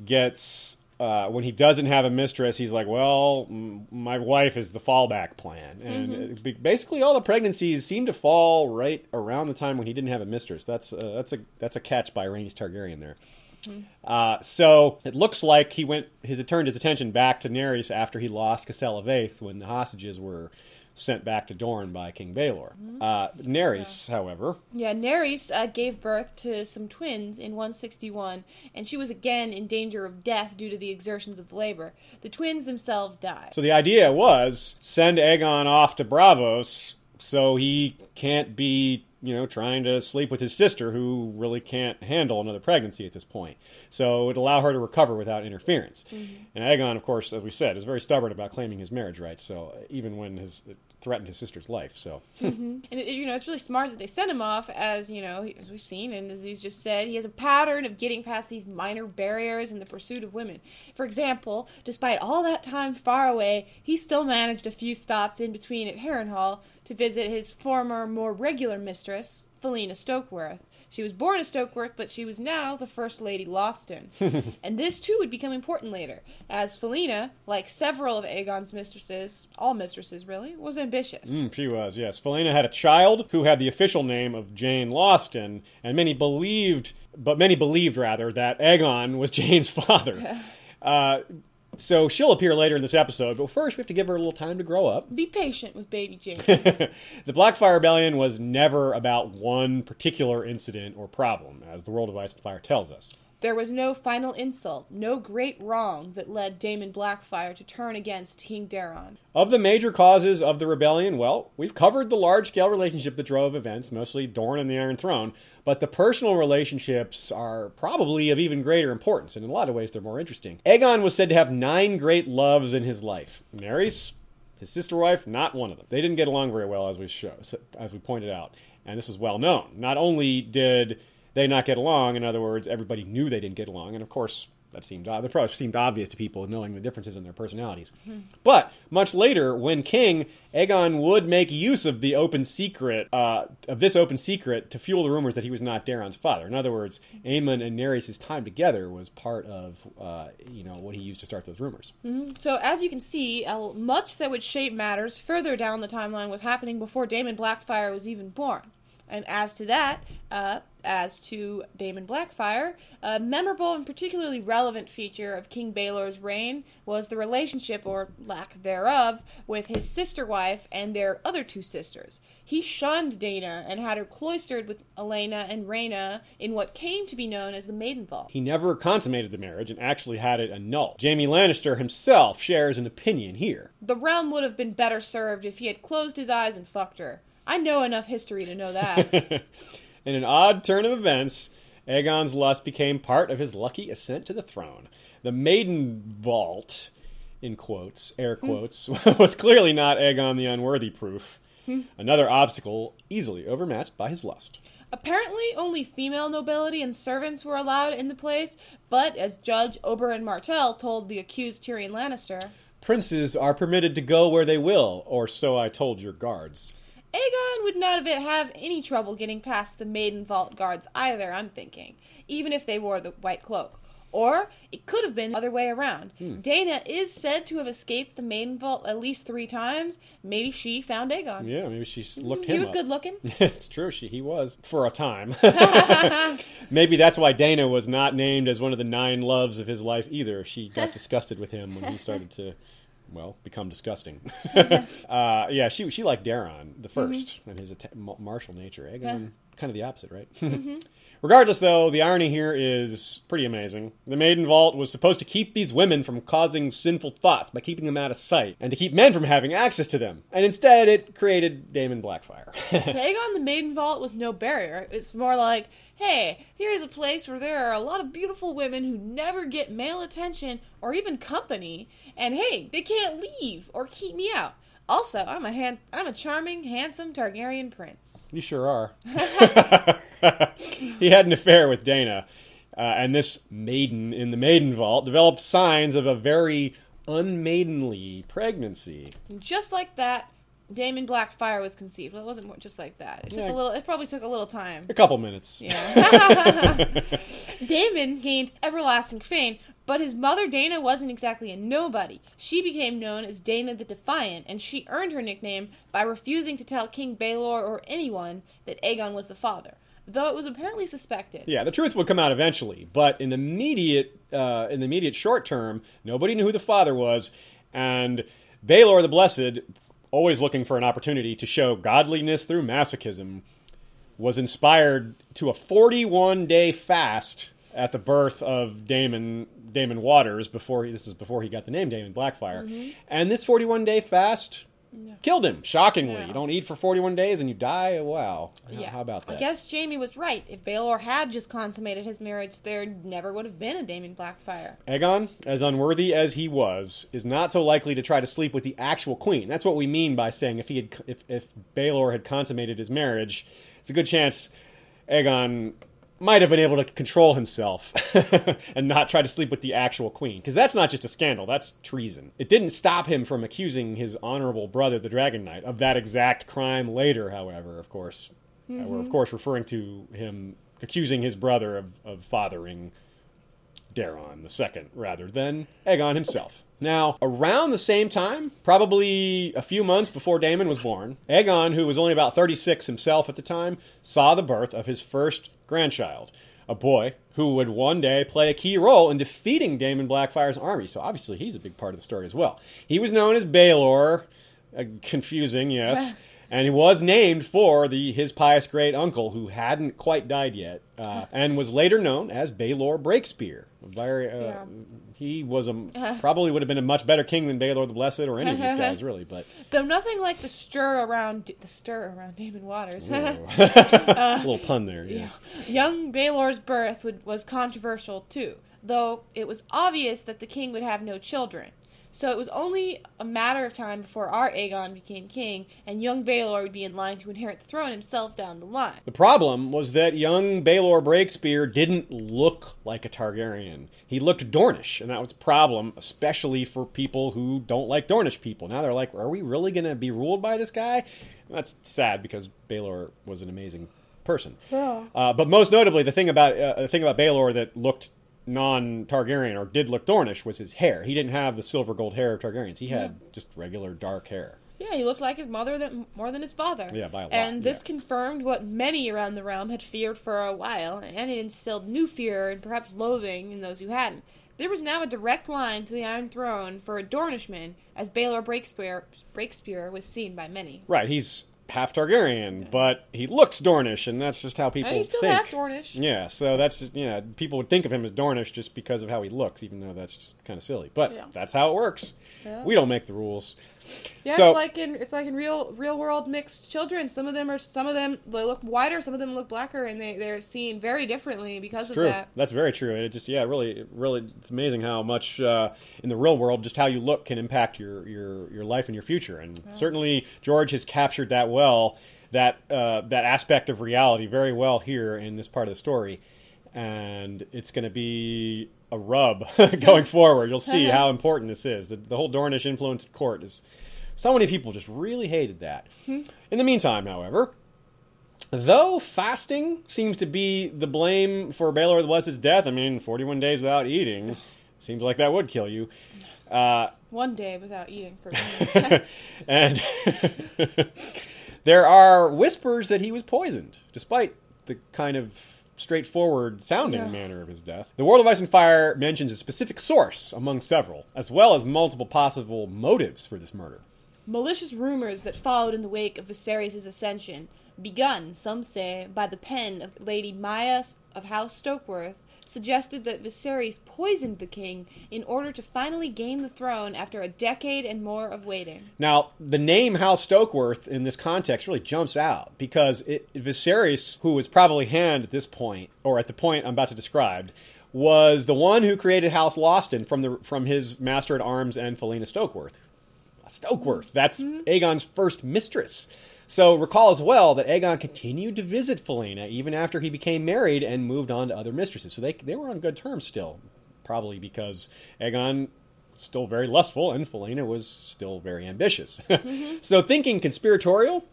gets. Uh, when he doesn't have a mistress, he's like, "Well, m- my wife is the fallback plan," and uh, ba- basically all the pregnancies seem to fall right around the time when he didn't have a mistress. That's uh, that's a that's a catch by Rhaenys Targaryen there. Uh, so it looks like he went. His turned his attention back to Naerys after he lost Cassella Vaith when the hostages were sent back to Dorne by King Baelor. Uh, Naerys, however, Yeah, Naerys uh, gave birth to some twins in 161, and she was again in danger of death due to the exertions of the labor. The twins themselves died. so the idea was send Aegon off to Braavos so he can't be. You know, trying to sleep with his sister, who really can't handle another pregnancy at this point. So it would allow her to recover without interference. Mm-hmm. And Aegon, of course, as we said, is very stubborn about claiming his marriage rights. So even when his threatened his sister's life, so mm-hmm. And it, you know, it's really smart that they sent him off, as you know, as we've seen, and as he's just said, he has a pattern of getting past these minor barriers in the pursuit of women. For example, despite all that time far away, he still managed a few stops in between at Harrenhal to visit his former, more regular mistress, Falena Stokeworth. She was born a Stokeworth, but she was now the First Lady Lothston. and this too would become important later, as Falena, like several of Aegon's mistresses, all mistresses really, was ambitious. Mm, she was, yes. Falena had a child who had the official name of Jeyne Lothston, and many believed, but many believed rather, that Aegon was Jeyne's father. uh, so she'll appear later in this episode, but first we have to give her a little time to grow up. Be patient with baby Jeyne. the Blackfyre Rebellion was never about one particular incident or problem, as the World of Ice and Fire tells us. There was no final insult, no great wrong that led Daemon Blackfyre to turn against King Daeron. Of the major causes of the rebellion, well, we've covered the large scale relationship that drove events, mostly Dorne and the Iron Throne, but the personal relationships are probably of even greater importance, and in a lot of ways they're more interesting. Aegon was said to have nine great loves in his life. Nerys, his sister wife, not one of them. They didn't get along very well, as we show, as we pointed out, and this is well known. Not only did they not get along, in other words, everybody knew they didn't get along, and of course that seemed that probably seemed obvious to people knowing the differences in their personalities. But much later, when king, Aegon would make use of the open secret uh, of this open secret to fuel the rumors that he was not Daeron's father. In other words, Aemon and Naerys' time together was part of uh, you know what he used to start those rumors. So, as you can see, uh, much that would shape matters further down the timeline was happening before Daemon Blackfyre was even born. And as to that, uh, as to Daemon Blackfyre, a memorable and particularly relevant feature of King Baelor's reign was the relationship, or lack thereof, with his sister wife and their other two sisters. He shunned Daena and had her cloistered with Elaena and Rhaena in what came to be known as the Maiden Vault. He never consummated the marriage and actually had it annulled. Jaime Lannister himself shares an opinion here. The realm would have been better served if he had closed his eyes and fucked her. I know enough history to know that. In an odd turn of events, Aegon's lust became part of his lucky ascent to the throne. The Maiden Vault, in quotes, air hmm. quotes, was clearly not Aegon the Unworthy proof. Hmm. Another obstacle easily overmatched by his lust. Apparently, only female nobility and servants were allowed in the place, but as Judge Oberyn Martell told the accused Tyrion Lannister, Princes are permitted to go where they will, or so I told your guards. Aegon would not have- have any trouble getting past the Maiden Vault guards either, I'm thinking, even if they wore the white cloak. Or it could have been the other way around. Hmm. Daena is said to have escaped the Maiden Vault at least three times. Maybe she found Aegon. Yeah, maybe she looked he was up. good looking. it's true, she he was for a time. Maybe that's why Daena was not named as one of the nine loves of his life either. She got disgusted with him when he started to well, become disgusting. uh, yeah, she she liked Daeron the 1st and his ma- martial nature. Aegon, kind of the opposite, right? Regardless, though, the irony here is pretty amazing. The Maiden Vault was supposed to keep these women from causing sinful thoughts by keeping them out of sight, and to keep men from having access to them. And instead, it created Daemon Blackfyre. To Aegon, the Maiden Vault was no barrier. It's more like, hey, here's a place where there are a lot of beautiful women who never get male attention or even company, and hey, they can't leave or keep me out. Also, I'm a han- I'm a charming, handsome Targaryen prince. You sure are. he had an affair with Daena, uh, and this maiden in the maiden vault developed signs of a very unmaidenly pregnancy. Just like that, Daemon Blackfyre was conceived. Well, it wasn't just like that. It took Yeah. a little. It probably took a little time. A couple minutes. Yeah. Daemon gained everlasting fame, but his mother Daena wasn't exactly a nobody. She became known as Daena the Defiant, and she earned her nickname by refusing to tell King Baelor or anyone that Aegon was the father, though it was apparently suspected. Yeah, the truth would come out eventually, but in the immediate, uh, in the immediate short term, nobody knew who the father was, and Baelor the Blessed, always looking for an opportunity to show godliness through masochism, was inspired to a 41 day fast at the birth of Daemon Daemon Waters before he, this is before he got the name Daemon Blackfyre, mm-hmm. and this 41 day fast. Killed him shockingly. You don't eat for 41 days and you die. Wow. Yeah. How about that? I guess Jaime was right. If Baelor had just consummated his marriage, there never would have been a Daemon Blackfyre. Aegon, as unworthy as he was, is not so likely to try to sleep with the actual queen. That's what we mean by saying if he had, if, if Baelor had consummated his marriage, it's a good chance Aegon might have been able to control himself and not try to sleep with the actual queen. Because that's not just a scandal, that's treason. It didn't stop him from accusing his honorable brother, the Dragon Knight, of that exact crime later, however, of course. Uh, we're, of course, referring to him accusing his brother of, of fathering Daeron the second rather than Aegon himself. Now, around the same time, probably a few months before Daemon was born, Aegon, who was only about 36 himself at the time, saw the birth of his first grandchild, a boy who would one day play a key role in defeating Daemon Blackfire's army. So obviously he's a big part of the story as well. He was known as Baelor, uh, confusing, yes. And he was named for the his pious great uncle who hadn't quite died yet, uh, and was later known as Baelor Breakspear. Very, uh, Yeah. He was a probably would have been a much better king than Baelor the Blessed or any of these guys, really. But Though nothing like the stir around the stir around Daemon Waters. Uh, a little pun there. Yeah. Young Baelor's birth would, was controversial too, though it was obvious that the king would have no children. So it was only a matter of time before our Aegon became king, and young Baelor would be in line to inherit the throne himself down the line. The problem was that young Baelor Breakspear didn't look like a Targaryen. He looked Dornish, and that was a problem, especially for people who don't like Dornish people. Now they're like, are we really going to be ruled by this guy? And that's sad because Baelor was an amazing person. Yeah. Uh, but most notably, the thing about uh, the thing about Baelor that looked non-Targaryen or did look Dornish was his hair. He didn't have the silver gold hair of Targaryens. He had just regular dark hair. Yeah, he looked like his mother than, more than his father. Yeah, by a lot, And this yeah. confirmed what many around the realm had feared for a while, and it instilled new fear and perhaps loathing in those who hadn't. There was now a direct line to the Iron Throne for a Dornishman, as Baelor Breakspear, Breakspear was seen by many. Right, he's half Targaryen, but he looks Dornish, and that's just how people And he's still think. half Dornish. Yeah, so that's just, yeah, people would think of him as Dornish just because of how he looks, even though that's just kind of silly. But Yeah. that's how it works. Yeah. We don't make the rules. Yeah, So- it's like in it's like in real real world mixed children. Some of them are some of them they look whiter, some of them look blacker, and they they're seen very differently because of True. that. That's very true. and It just yeah, really, really, it's amazing how much uh, in the real world just how you look can impact your your your life and your future. And certainly George has captured that well, that uh, that aspect of reality very well here in this part of the story. And it's going to be a rub going forward. You'll see how important this is. The, the whole Dornish influence at court is. So many people just really hated that. In the meantime, however, Though fasting seems to be the blame for Baelor the Blessed's death, I mean, 41 days without eating seems like that would kill you. Uh, One day without eating for me. and there are whispers that he was poisoned, despite the kind of straightforward sounding Yeah. manner of his death. The World of Ice and Fire mentions a specific source among several, as well as multiple possible motives for this murder. Malicious rumors that followed in the wake of Viserys' ascension, begun, some say, by the pen of Lady Maya of House Stokeworth, suggested that Viserys poisoned the king in order to finally gain the throne after a decade and more of waiting. Now, the name House Stokeworth in this context really jumps out because it, Viserys, who was probably Hand at this point, or at the point I'm about to describe, was the one who created House Lothston from the from his master at arms and Falena Stokeworth. Stokeworth, that's mm-hmm. Aegon's first mistress. So recall as well that Aegon continued to visit Falena even after he became married and moved on to other mistresses. So they they were on good terms still, probably because Aegon still very lustful, and Falena was still very ambitious. Mm-hmm. so, thinking conspiratorial,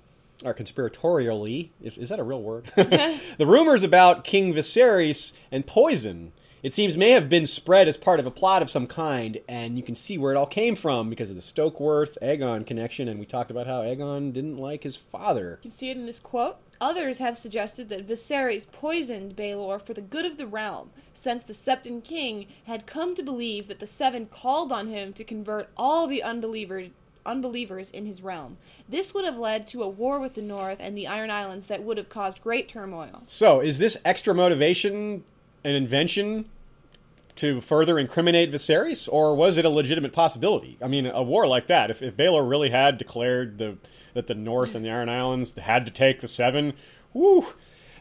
or conspiratorially, if, is that a real word? the rumors about King Viserys and poison, it seems, may have been spread as part of a plot of some kind, and you can see where it all came from because of the Stokeworth Aegon connection, and we talked about how Aegon didn't like his father. You can see it in this quote. Others have suggested that Viserys poisoned Baelor for the good of the realm, since the Septon King had come to believe that the Seven called on him to convert all the unbeliever, unbelievers in his realm. This would have led to a war with the North and the Iron Islands that would have caused great turmoil. So, is this extra motivation an invention to further incriminate Viserys, or was it a legitimate possibility? I mean, a war like that, if, if Baelor really had declared the that the North and the Iron Islands had to take the Seven, whoo,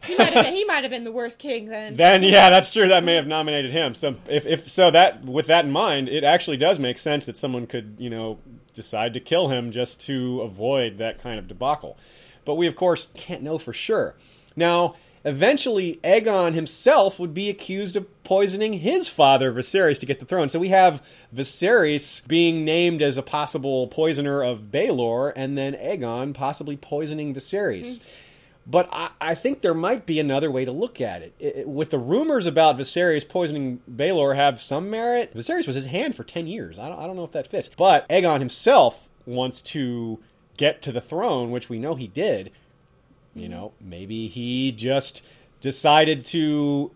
He might have been, he might have been the worst king then. then yeah, that's true. That may have nominated him. So if, if so, that with that in mind, it actually does make sense that someone could you know decide to kill him just to avoid that kind of debacle. But we of course can't know for sure. Now, eventually, Aegon himself would be accused of poisoning his father Viserys to get the throne. So we have Viserys being named as a possible poisoner of Baelor, and then Aegon possibly poisoning Viserys. Hmm. But I, I think there might be another way to look at it. It- it- With the rumors about Viserys poisoning Baelor have some merit, Viserys was his hand for 10 years. I don't, I don't know if that fits. But Aegon himself wants to get to the throne, which we know he did. You mm-hmm. know, maybe he just decided to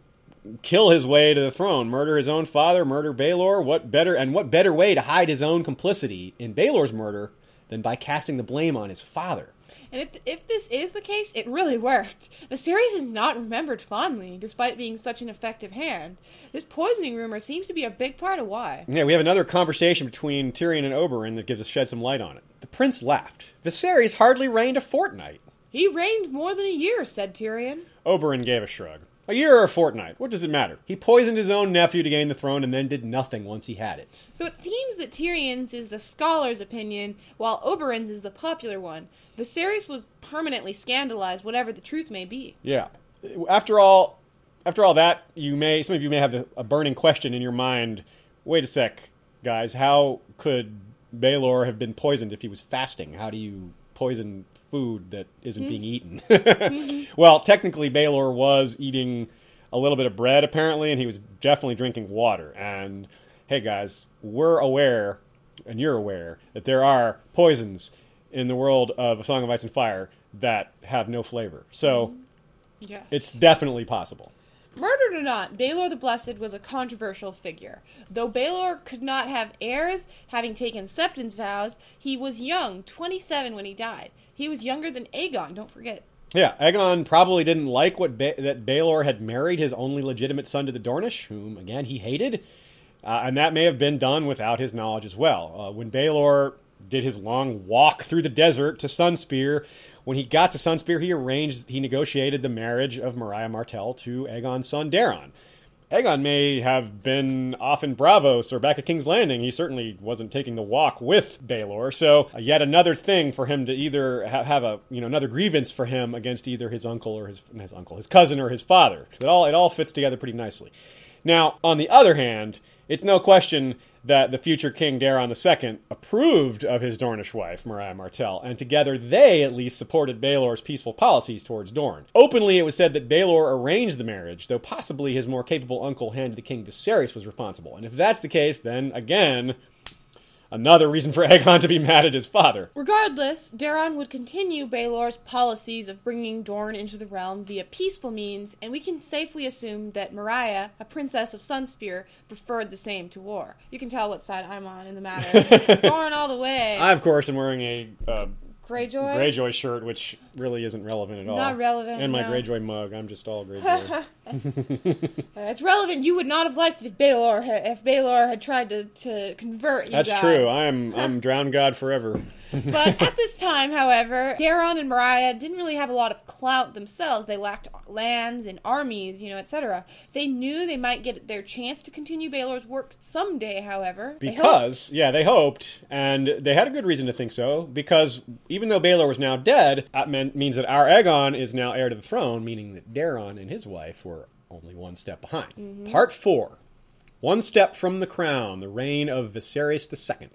kill his way to the throne, murder his own father, murder Baelor. What better and what better way to hide his own complicity in Baelor's murder than by casting the blame on his father? And if, if this is the case, it really worked. Viserys is not remembered fondly, despite being such an effective hand. This poisoning rumor seems to be a big part of why. Yeah, we have another conversation between Tyrion and Oberyn that gives us shed some light on it. The prince laughed. Viserys hardly reigned a fortnight. He reigned more than a year, said Tyrion. Oberyn gave a shrug. A year or a fortnight, what does it matter? He poisoned his own nephew to gain the throne and then did nothing once he had it. So it seems that Tyrion's is the scholar's opinion, while Oberyn's is the popular one. Viserys was permanently scandalized, whatever the truth may be. Yeah. After all, after all that, you may some of you may have a, a burning question in your mind. Wait a sec, guys. How could Baelor have been poisoned if he was fasting? How do you poison food that isn't being mm-hmm. eaten? well, technically, Baelor was eating a little bit of bread apparently, and he was definitely drinking water. And hey, guys, we're aware, and you're aware that there are poisons in the world of A Song of Ice and Fire that have no flavor. So. Yes. It's definitely possible. Murdered or not, Baelor the Blessed was a controversial figure. Though Baelor could not have heirs, having taken Septon's vows, he was young, 27 when he died. He was younger than Aegon, don't forget. Yeah, Aegon probably didn't like what ba- that Baelor had married his only legitimate son to the Dornish, whom again he hated, uh, and that may have been done without his knowledge as well. Uh, when Baelor did his long walk through the desert to Sunspear, when he got to Sunspear, he arranged, he negotiated the marriage of Myriah Martell to Aegon's son Daeron. Aegon may have been off in Braavos or back at King's Landing. He certainly wasn't taking the walk with Baelor. So uh, yet another thing for him to either ha- have a you know another grievance for him against either his uncle or his his uncle, his cousin or his father. It all it all fits together pretty nicely. Now, on the other hand, it's no question that the future King Daeron II approved of his Dornish wife, Myriah Martell, and together they at least supported Baelor's peaceful policies towards Dorne. Openly, it was said that Baelor arranged the marriage, though possibly his more capable uncle, Hand the King Viserys, was responsible. And if that's the case, then again, Another reason for Aegon to be mad at his father. Regardless, Daeron would continue Baelor's policies of bringing Dorne into the realm via peaceful means, and we can safely assume that Myriah, a princess of Sunspear, preferred the same to war. You can tell what side I'm on in the matter. Dorne all the way. I, of course, am wearing a uh, Greyjoy? Greyjoy shirt, which really isn't relevant at all. Not relevant, And my no. Greyjoy mug. I'm just all Greyjoy. It's relevant. You would not have liked it if Baelor had, if Baelor had tried to, to convert you That's guys. true. I'm I'm drowned god forever. But at this time, however, Daeron and Myriah didn't really have a lot of clout themselves. They lacked lands and armies, you know, etc. They knew they might get their chance to continue Baelor's work someday, however. They Because, yeah, they hoped, and they had a good reason to think so, because even though Baelor was now dead, that meant, means that our Aegon is now heir to the throne, meaning that Daeron and his wife were only one step behind. Mm-hmm. Part 4 One Step from the Crown, the reign of Viserys II.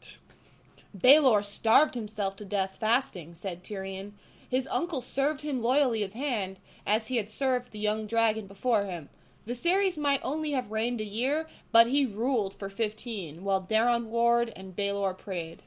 Baelor starved himself to death fasting, said Tyrion. His uncle served him loyally as hand, as he had served the young dragon before him. Viserys might only have reigned a year, but he ruled for fifteen, while Daeron warred and Baelor prayed.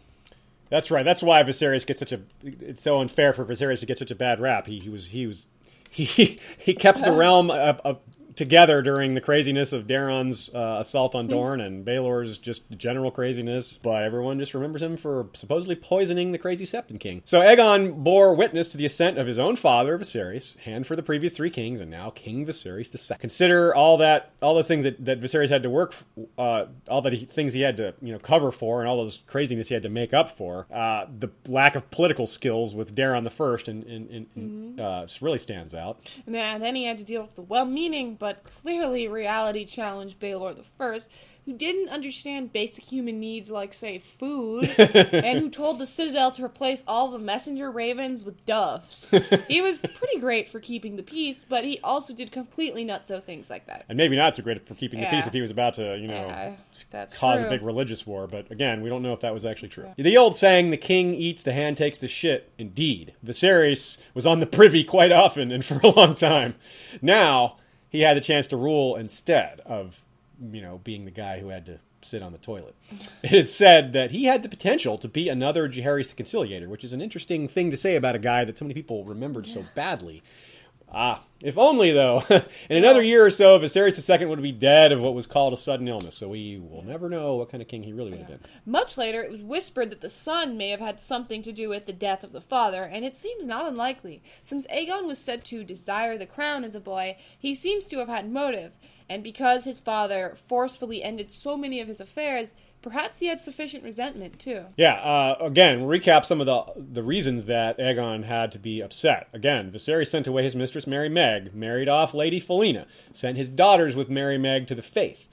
That's right. That's why Viserys gets such a. It's so unfair for Viserys to get such a bad rap. He, he was he was he he kept the realm uh, uh, together during the craziness of Daeron's uh, assault on Dorne and Baelor's just general craziness. But everyone just remembers him for supposedly poisoning the crazy Septon King. So Aegon bore witness to the ascent of his own father Viserys, hand for the previous three kings, and now King Viserys II. Consider all that all those things that, that Viserys had to work, uh, all the things he had to you know cover for, and all those craziness he had to make up for. Uh, the lack of political skills with Daeron the First, and, and, and, and uh, really stands out. And then, then he had to deal with the well-meaning but clearly reality challenged Baelor the First, who didn't understand basic human needs like, say, food, and who told the Citadel to replace all the messenger ravens with doves. he was pretty great for keeping the peace, but he also did completely nutso things like that. and maybe not so great for keeping the peace if he was about to, you know, Yeah, cause true. a big religious war. But again, we don't know if that was actually true. The old saying, "The king eats, the hand takes the shit." Indeed, Viserys was on the privy quite often and for a long time. Now he had the chance to rule instead of, you know, being the guy who had to sit on the toilet. It is said that he had the potential to be another Jaehaerys the Conciliator, which is an interesting thing to say about a guy that so many people remembered so badly. Ah, if only though. In another year or so, Viserys II would be dead of what was called a sudden illness, so we will never know what kind of king he really would have been. Much later, it was whispered that the son may have had something to do with the death of the father, and it seems not unlikely. Since Aegon was said to desire the crown as a boy, he seems to have had motive, and because his father forcefully ended so many of his affairs, perhaps he had sufficient resentment too. Yeah. Uh, again, recap some of the the reasons that Aegon had to be upset. Again, Viserys sent away his mistress Merry Meg, married off Lady Falena, sent his daughters with Merry Meg to the faith.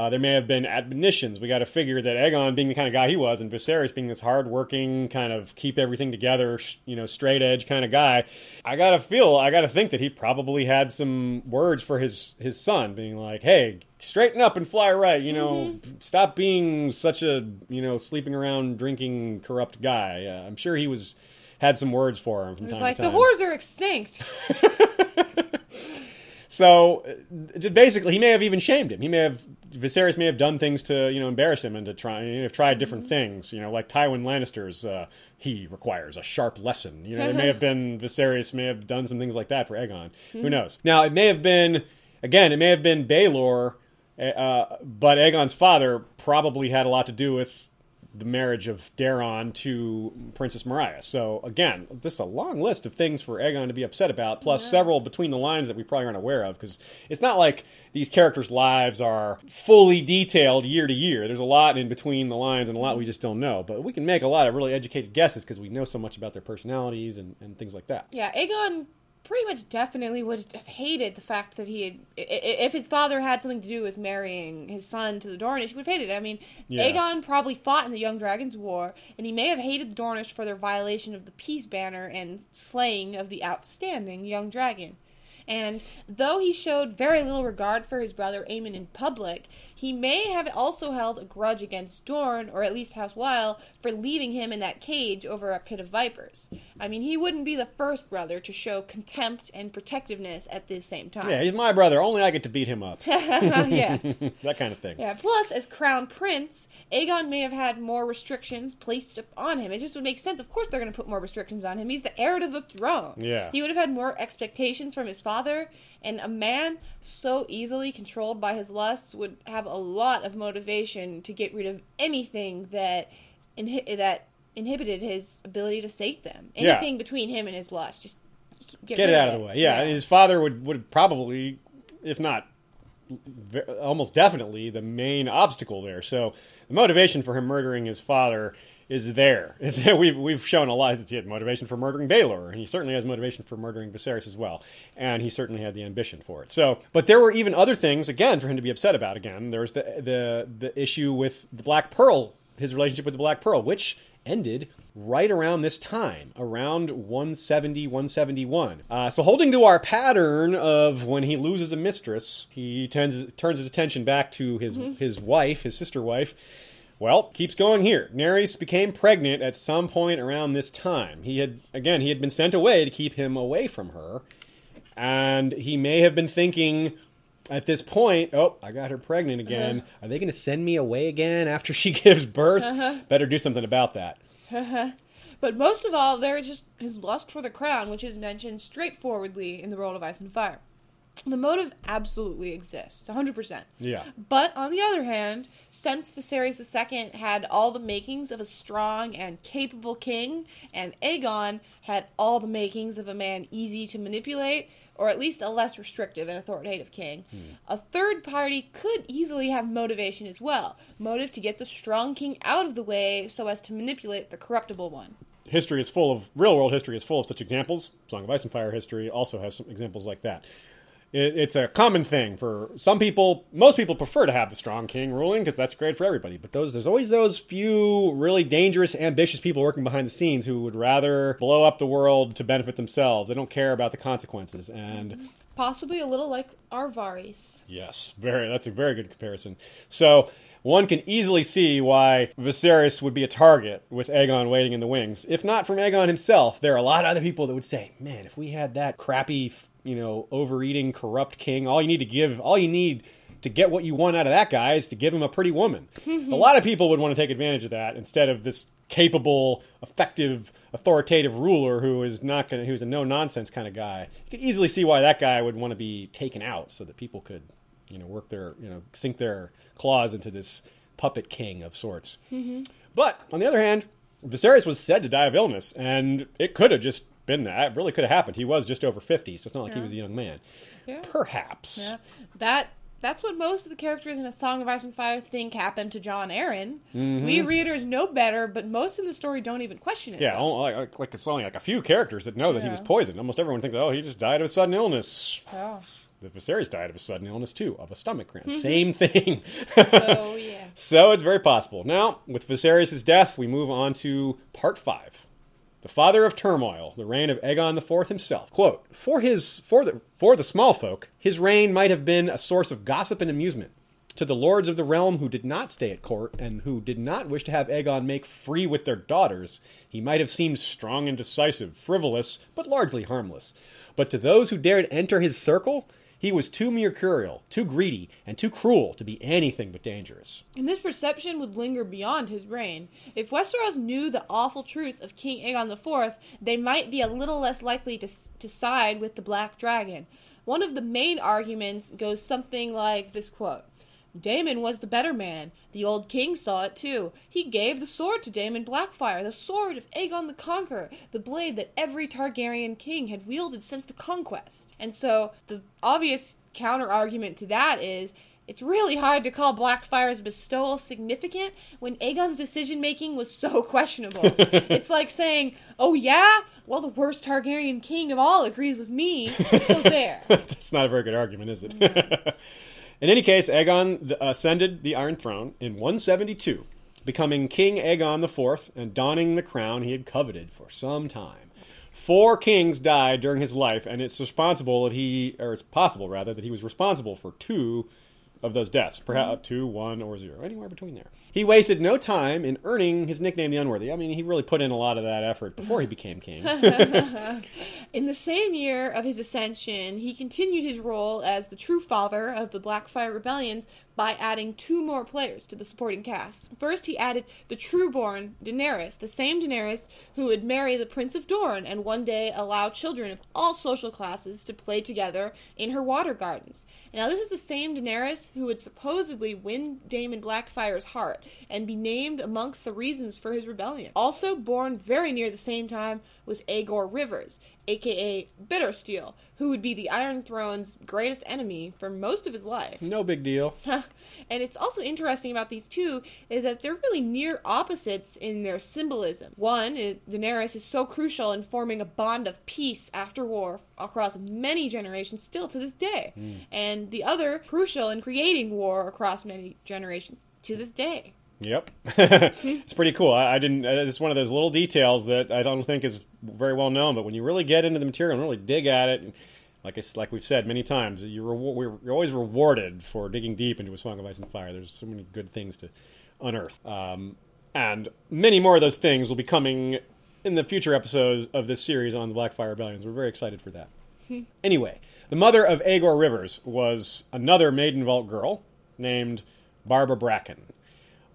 Uh, there may have been admonitions. We got to figure that Aegon, being the kind of guy he was, and Viserys being this hardworking, kind of keep everything together, you know, straight edge kind of guy, I gotta feel, I gotta think that he probably had some words for his his son, being like, "Hey, straighten up and fly right. You know, stop being such a you know sleeping around, drinking, corrupt guy." Uh, I'm sure he was had some words for him from It was time like, to the time. whores are extinct. So uh, basically, he may have even shamed him. He may have Viserys may have done things to you know embarrass him and to try. May have tried different things. You know, like Tywin Lannister's. Uh, he requires a sharp lesson. You know, it may have been Viserys may have done some things like that for Aegon. Who knows? Now, it may have been again. It may have been Baelor, uh, but Aegon's father probably had a lot to do with the marriage of Daeron to Princess Myriah. So again, this is a long list of things for Aegon to be upset about, plus several between the lines that we probably aren't aware of, because it's not like these characters' lives are fully detailed year to year. There's a lot in between the lines and a lot we just don't know. But we can make a lot of really educated guesses because we know so much about their personalities and, and things like that. Yeah, Aegon pretty much definitely would have hated the fact that he had, if his father had something to do with marrying his son to the Dornish, he would have hated it. I mean, Yeah. Aegon probably fought in the Young Dragons War, and he may have hated the Dornish for their violation of the peace banner and slaying of the outstanding Young Dragon. And though he showed very little regard for his brother Aemon in public, he may have also held a grudge against Dorne, or at least House Wyl, for leaving him in that cage over a pit of vipers. I mean, he wouldn't be the first brother to show contempt and protectiveness at the same time. Yeah, he's my brother. Only I get to beat him up. yes. that kind of thing. Yeah. Plus, as crown prince, Aegon may have had more restrictions placed on him. It just would make sense. Of course, they're going to put more restrictions on him. He's the heir to the throne. Yeah. He would have had more expectations from his father, and a man so easily controlled by his lusts would have a lot of motivation to get rid of anything that inhi- that inhibited his ability to sate them. Yeah. Anything between him and his lust, just get, Get it out of the way. Yeah, his father would, would probably, if not almost definitely, the main obstacle there. So the motivation for him murdering his father is there. It's, we've, we've shown a lot that he had motivation for murdering Baelor, and he certainly has motivation for murdering Viserys as well. And he certainly had the ambition for it. So, but there were even other things, again, for him to be upset about. Again, there was the, the, the issue with the Black Pearl, his relationship with the Black Pearl, which ended right around this time, around 170, 171. Uh, so, holding to our pattern of when he loses a mistress, he tends, turns his attention back to his his wife, his sister wife. Well, keeps going here. Naerys became pregnant at some point around this time. He had again, he had been sent away to keep him away from her, and he may have been thinking at this point, oh, I got her pregnant again. Uh-huh. Are they going to send me away again after she gives birth? Uh-huh. Better do something about that. Uh-huh. But most of all, there is just his lust for the crown, which is mentioned straightforwardly in the World of Ice and Fire. The motive absolutely exists, 100%. Yeah. But on the other hand, since Viserys II had all the makings of a strong and capable king, and Aegon had all the makings of a man easy to manipulate, or at least a less restrictive and authoritative king, hmm. a third party could easily have motivation as well. Motive to get the strong king out of the way so as to manipulate the corruptible one. history is full of real world history is full of such examples. Song of Ice and Fire history also has some examples like that. It, it's a common thing for some people. Most people prefer to have the strong king ruling because that's great for everybody. But those there's always those few really dangerous, ambitious people working behind the scenes who would rather blow up the world to benefit themselves. They don't care about the consequences. And Possibly a little like our Varys. Yes, very. That's a very good comparison. So one can easily see why Viserys would be a target with Aegon waiting in the wings. If not from Aegon himself, there are a lot of other people that would say, "Man, if we had that crappy, you know, overeating, corrupt king, all you need to give, all you need." To get what you want out of that guy is to give him a pretty woman. Mm-hmm. a lot of people would want to take advantage of that instead of this capable, effective, authoritative ruler who is not going to, who's a no nonsense kind of guy. You could easily see why that guy would want to be taken out so that people could, you know, work their, you know, sink their claws into this puppet king of sorts. Mm-hmm. But on the other hand, Viserys was said to die of illness, and it could have just been that. It really could have happened. He was just over 50, so it's not like he was a young man. Yeah. Perhaps. Yeah, that that's what most of the characters in A Song of Ice and Fire think happened to Jon Arryn. We readers know better, but most in the story don't even question it. Mm-hmm. Yeah, only- like, like it's only like a few characters that know that he was poisoned. Almost everyone thinks, oh, he just died of a sudden illness. Yeah. The Viserys died of a sudden illness too, of a stomach cramp. Same thing. So yeah. So it's very possible. Now, with Viserys' death, we move on to part five. The father of turmoil, the reign of Aegon IV himself. Quote, for his for the for the small folk, his reign might have been a source of gossip and amusement. To the lords of the realm who did not stay at court and who did not wish to have Aegon make free with their daughters, he might have seemed strong and decisive, frivolous, but largely harmless. But to those who dared enter his circle, he was too mercurial, too greedy, and too cruel to be anything but dangerous. And this perception would linger beyond his reign. If Westeros knew the awful truth of King Aegon IV, they might be a little less likely to, to side with the Black Dragon. One of the main arguments goes something like this quote Daemon was the better man. The old king saw it too. He gave the sword to Daemon Blackfyre, the sword of Aegon the Conqueror, the blade that every Targaryen king had wielded since the conquest. And so the obvious counter argument to that is it's really hard to call Blackfyre's bestowal significant when Aegon's decision making was so questionable. it's like saying, "Oh yeah, well the worst Targaryen king of all agrees with me." So there. That's not a very good argument, is it? In any case, Aegon ascended the Iron Throne in 172, becoming King Aegon IV and donning the crown he had coveted for some time. four kings died during his life, and it's responsible that he, or it's possible rather, that he was responsible for two of those deaths, perhaps two, one, or zero, anywhere between there. He wasted no time in earning his nickname, the Unworthy. I mean, he really put in a lot of that effort before he became king. In the same year of his ascension, he continued his role as the true father of the Blackfyre rebellions by adding two more players to the supporting cast. First, he added the trueborn Daenerys, the same Daenerys who would marry the Prince of Dorne and one day allow children of all social classes to play together in her water gardens. Now, this is the same Daenerys who would supposedly win Daemon Blackfyre's heart and be named amongst the reasons for his rebellion. Also born very near the same time was Aegor Rivers, aka Bittersteel, who would be the Iron Throne's greatest enemy for most of his life. no big deal. and it's also interesting about these two is that they're really near opposites in their symbolism. One is Daenerys is so crucial in forming a bond of peace after war across many generations still to this day. Hmm. And the other crucial in creating war across many generations to this day. Yep, it's pretty cool. I, I didn't. uh, It's one of those little details that I don't think is very well known. But when you really get into the material and really dig at it, and like it's like we've said many times, you we're, always rewarded for digging deep into a Song of Ice and Fire. There's so many good things to unearth, um, and many more of those things will be coming in the future episodes of this series on the Blackfyre Rebellions. We're very excited for that. Anyway, the mother of Aegor Rivers was another Maidenvault girl named Barbara Bracken.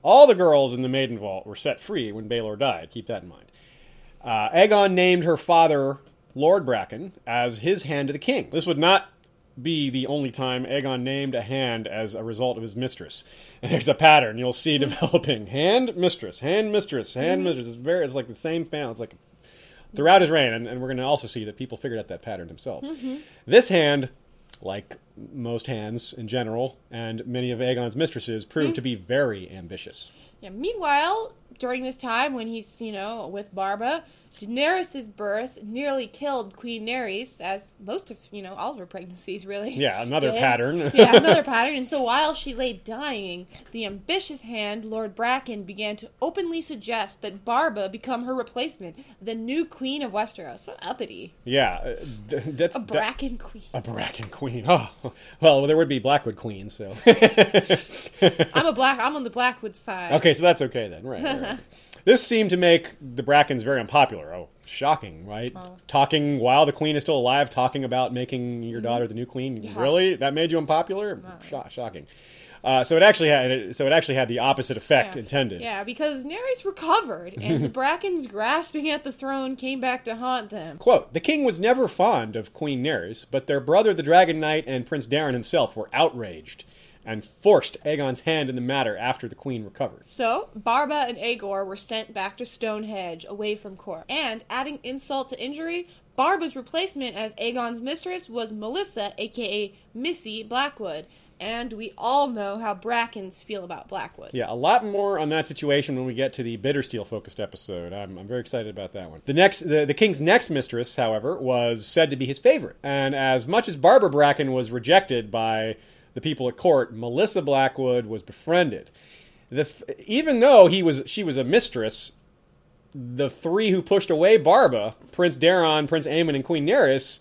All the girls in the Maidenvault were set free when Baelor died. Keep that in mind. Uh, Aegon named her father Lord Bracken as his hand to the king. This would not be the only time Aegon named a hand as a result of his mistress. And there's a pattern you'll see developing: hand mistress, hand mistress, hand mistress. It's very, it's like the same family. It's like throughout his reign, and, and we're going to also see that people figured out that pattern themselves. This hand, like most hands in general, and many of Aegon's mistresses, proved hmm. to be very ambitious. Yeah. Meanwhile, during this time when he's, you know, with Barba, Daenerys' birth nearly killed Queen Naerys, as most of, you know, all of her pregnancies really. Yeah, another did. pattern. yeah, another pattern. And so while she lay dying, the ambitious hand, Lord Bracken, began to openly suggest that Barba become her replacement, the new Queen of Westeros. What uppity. Yeah, uh, th- that's A Bracken Queen. a Bracken queen. Oh, well, there would be Blackwood queen. So I'm a black. I'm on the Blackwood side. okay, so that's okay then. Right, right. this seemed to make the Brackens very unpopular. Oh, shocking, right? Oh. Talking while the queen is still alive, talking about making your daughter the new queen. Yeah. Really, that made you unpopular? Sho- shocking. Uh, so it actually had so it actually had the opposite effect Yeah. intended. Yeah, because Naerys recovered, and the Brackens grasping at the throne came back to haunt them. Quote, the king was never fond of Queen Naerys, but their brother the Dragon Knight and Prince Daeron himself were outraged and forced Aegon's hand in the matter after the queen recovered. So, Barba and Aegor were sent back to Stonehedge, away from court. And, adding insult to injury, Barba's replacement as Aegon's mistress was Melissa, aka Missy Blackwood. And we all know how Brackens feel about Blackwood. Yeah, a lot more on that situation when we get to the Bittersteel focused episode. I'm, I'm very excited about that one. The next, the, the king's next mistress, however, was said to be his favorite. And as much as Barbara Bracken was rejected by the people at court, Melissa Blackwood was befriended. The th- even though he was she was a mistress, the three who pushed away Barba, Prince Daeron, Prince Aemon, and Queen Naerys,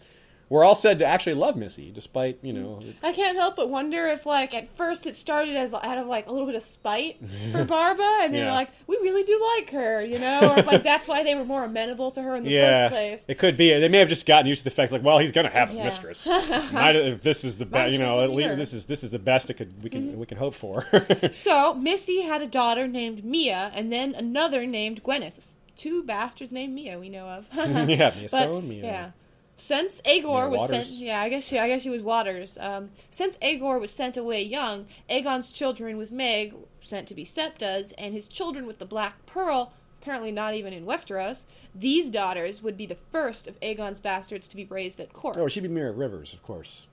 were all said to actually love Missy, despite you know. I can't help but wonder if, like, at first it started as out of like a little bit of spite for Barba, and they Yeah. were like, "We really do like her," you know, or if, like that's why they were more amenable to her in the yeah, first place. it could be. They may have just gotten used to the fact, like, well, he's going to have a Yeah. mistress. Might, if this is the best, you know, at least this is this is the best it could we can Mm-hmm. we can hope for. So Missy had a daughter named Mia, and then another named Gwenys. Two bastards named Mia we know of. yeah, Mia But, Mia. Yeah. Since Aegor Mia was sent, yeah, I guess she, I guess she was Waters. Um, since Aegor was sent away young, Aegon's children with Meg sent to be Septas, and his children with the Black Pearl, apparently not even in Westeros. These daughters would be the first of Aegon's bastards to be raised at court. Oh, she'd be Mira Rivers, of course.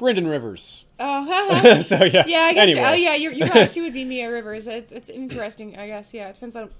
Brynden Rivers. Oh, so yeah. yeah, I guess. Anyway. Oh, yeah, you're, you're right. She would be Mia Rivers. It's, it's interesting, I guess. Yeah, it depends on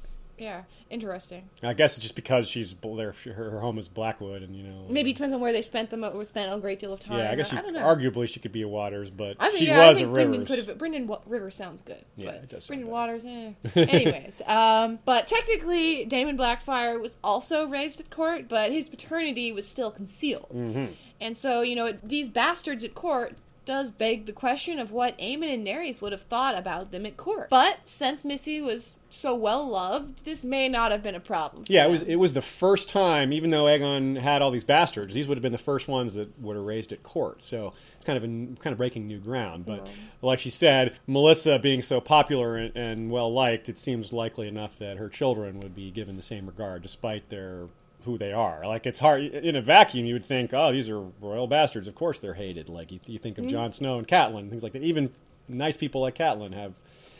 Yeah, interesting. I guess it's just because she's there. Her, home is Blackwood, and you know. Maybe it depends on where they spent them or spent a great deal of time. Yeah, I guess she, I arguably she could be a Waters, but I think, she yeah, I was think a Brynden Rivers. could have. Brynden Rivers sounds good. Yeah, but it does Brynden. Waters, eh. Anyways, um, but technically, Daemon Blackfyre was also raised at court, but his paternity was still concealed. Mm-hmm. And so, you know, these bastards at court does beg the question of what Aemon and Naerys would have thought about them at court. But since Missy was so well loved, this may not have been a problem. Yeah, it was it was the first time, even though Aegon had all these bastards, these would have been the first ones that would have raised at court. So it's kind of a, kind of breaking new ground. But like she said, Melissa being so popular and, and well liked, it seems likely enough that her children would be given the same regard, despite their who they are. Like it's hard in a vacuum. You would think, oh, these are royal bastards. Of course they're hated. Like you, you think of Jon Snow and Catelyn, things like that. Even nice people like Catelyn have,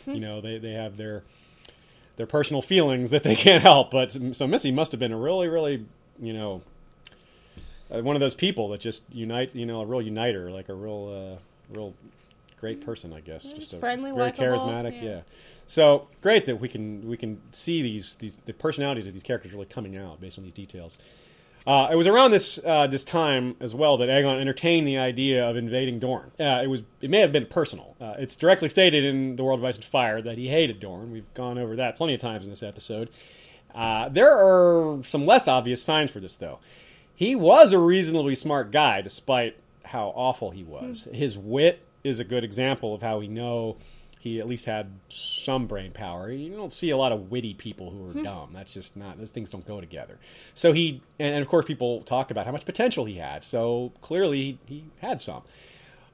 you know, they they have their their personal feelings that they can't help. But so Missy must have been a really, really, you know, uh, one of those people that just unite, you know, a real uniter, like a real, uh, real great person, I guess. Just just a friendly, very likable, charismatic, yeah. yeah. So great that we can we can see these these the personalities of these characters really coming out based on these details. Uh, it was around this uh, this time as well that Aegon entertained the idea of invading Dorne. Uh, it was it may have been personal. Uh, it's directly stated in the World of Ice and Fire that he hated Dorne. We've gone over that plenty of times in this episode. Uh, there are some less obvious signs for this, though. He was a reasonably smart guy, despite how awful he was. His wit is a good example of how we know he at least had some brain power. You don't see a lot of witty people who are dumb. That's just not; those things don't go together. So he, and, and of course, people talk about how much potential he had. So clearly, he, he had some.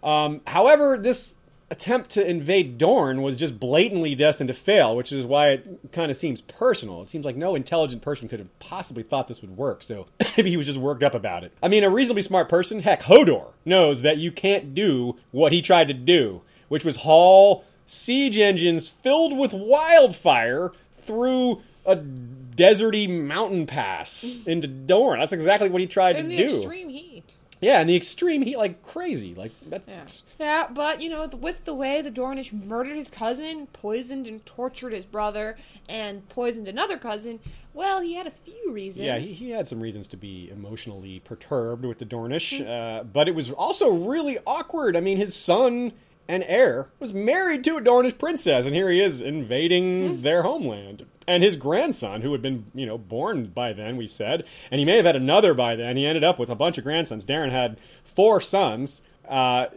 Um, however, this attempt to invade Dorne was just blatantly destined to fail, which is why it kind of seems personal. It seems like no intelligent person could have possibly thought this would work, so maybe he was just worked up about it. I mean, a reasonably smart person, heck, Hodor, knows that you can't do what he tried to do, which was haul siege engines filled with wildfire through a deserty mountain pass into Dorne. That's exactly what he tried in to the do. extreme heat. Yeah, and the extreme heat, like crazy. Like that's Yeah. yeah, but you know, with the way the Dornish murdered his cousin, poisoned and tortured his brother, and poisoned another cousin, well, he had a few reasons. Yeah, he, he had some reasons to be emotionally perturbed with the Dornish, uh, but it was also really awkward. I mean, his son and heir was married to a Dornish princess, and here he is invading their homeland. And his grandson, who had been, you know, born by then, we said, and he may have had another by then. He ended up with a bunch of grandsons. Daeron had four sons. Uh,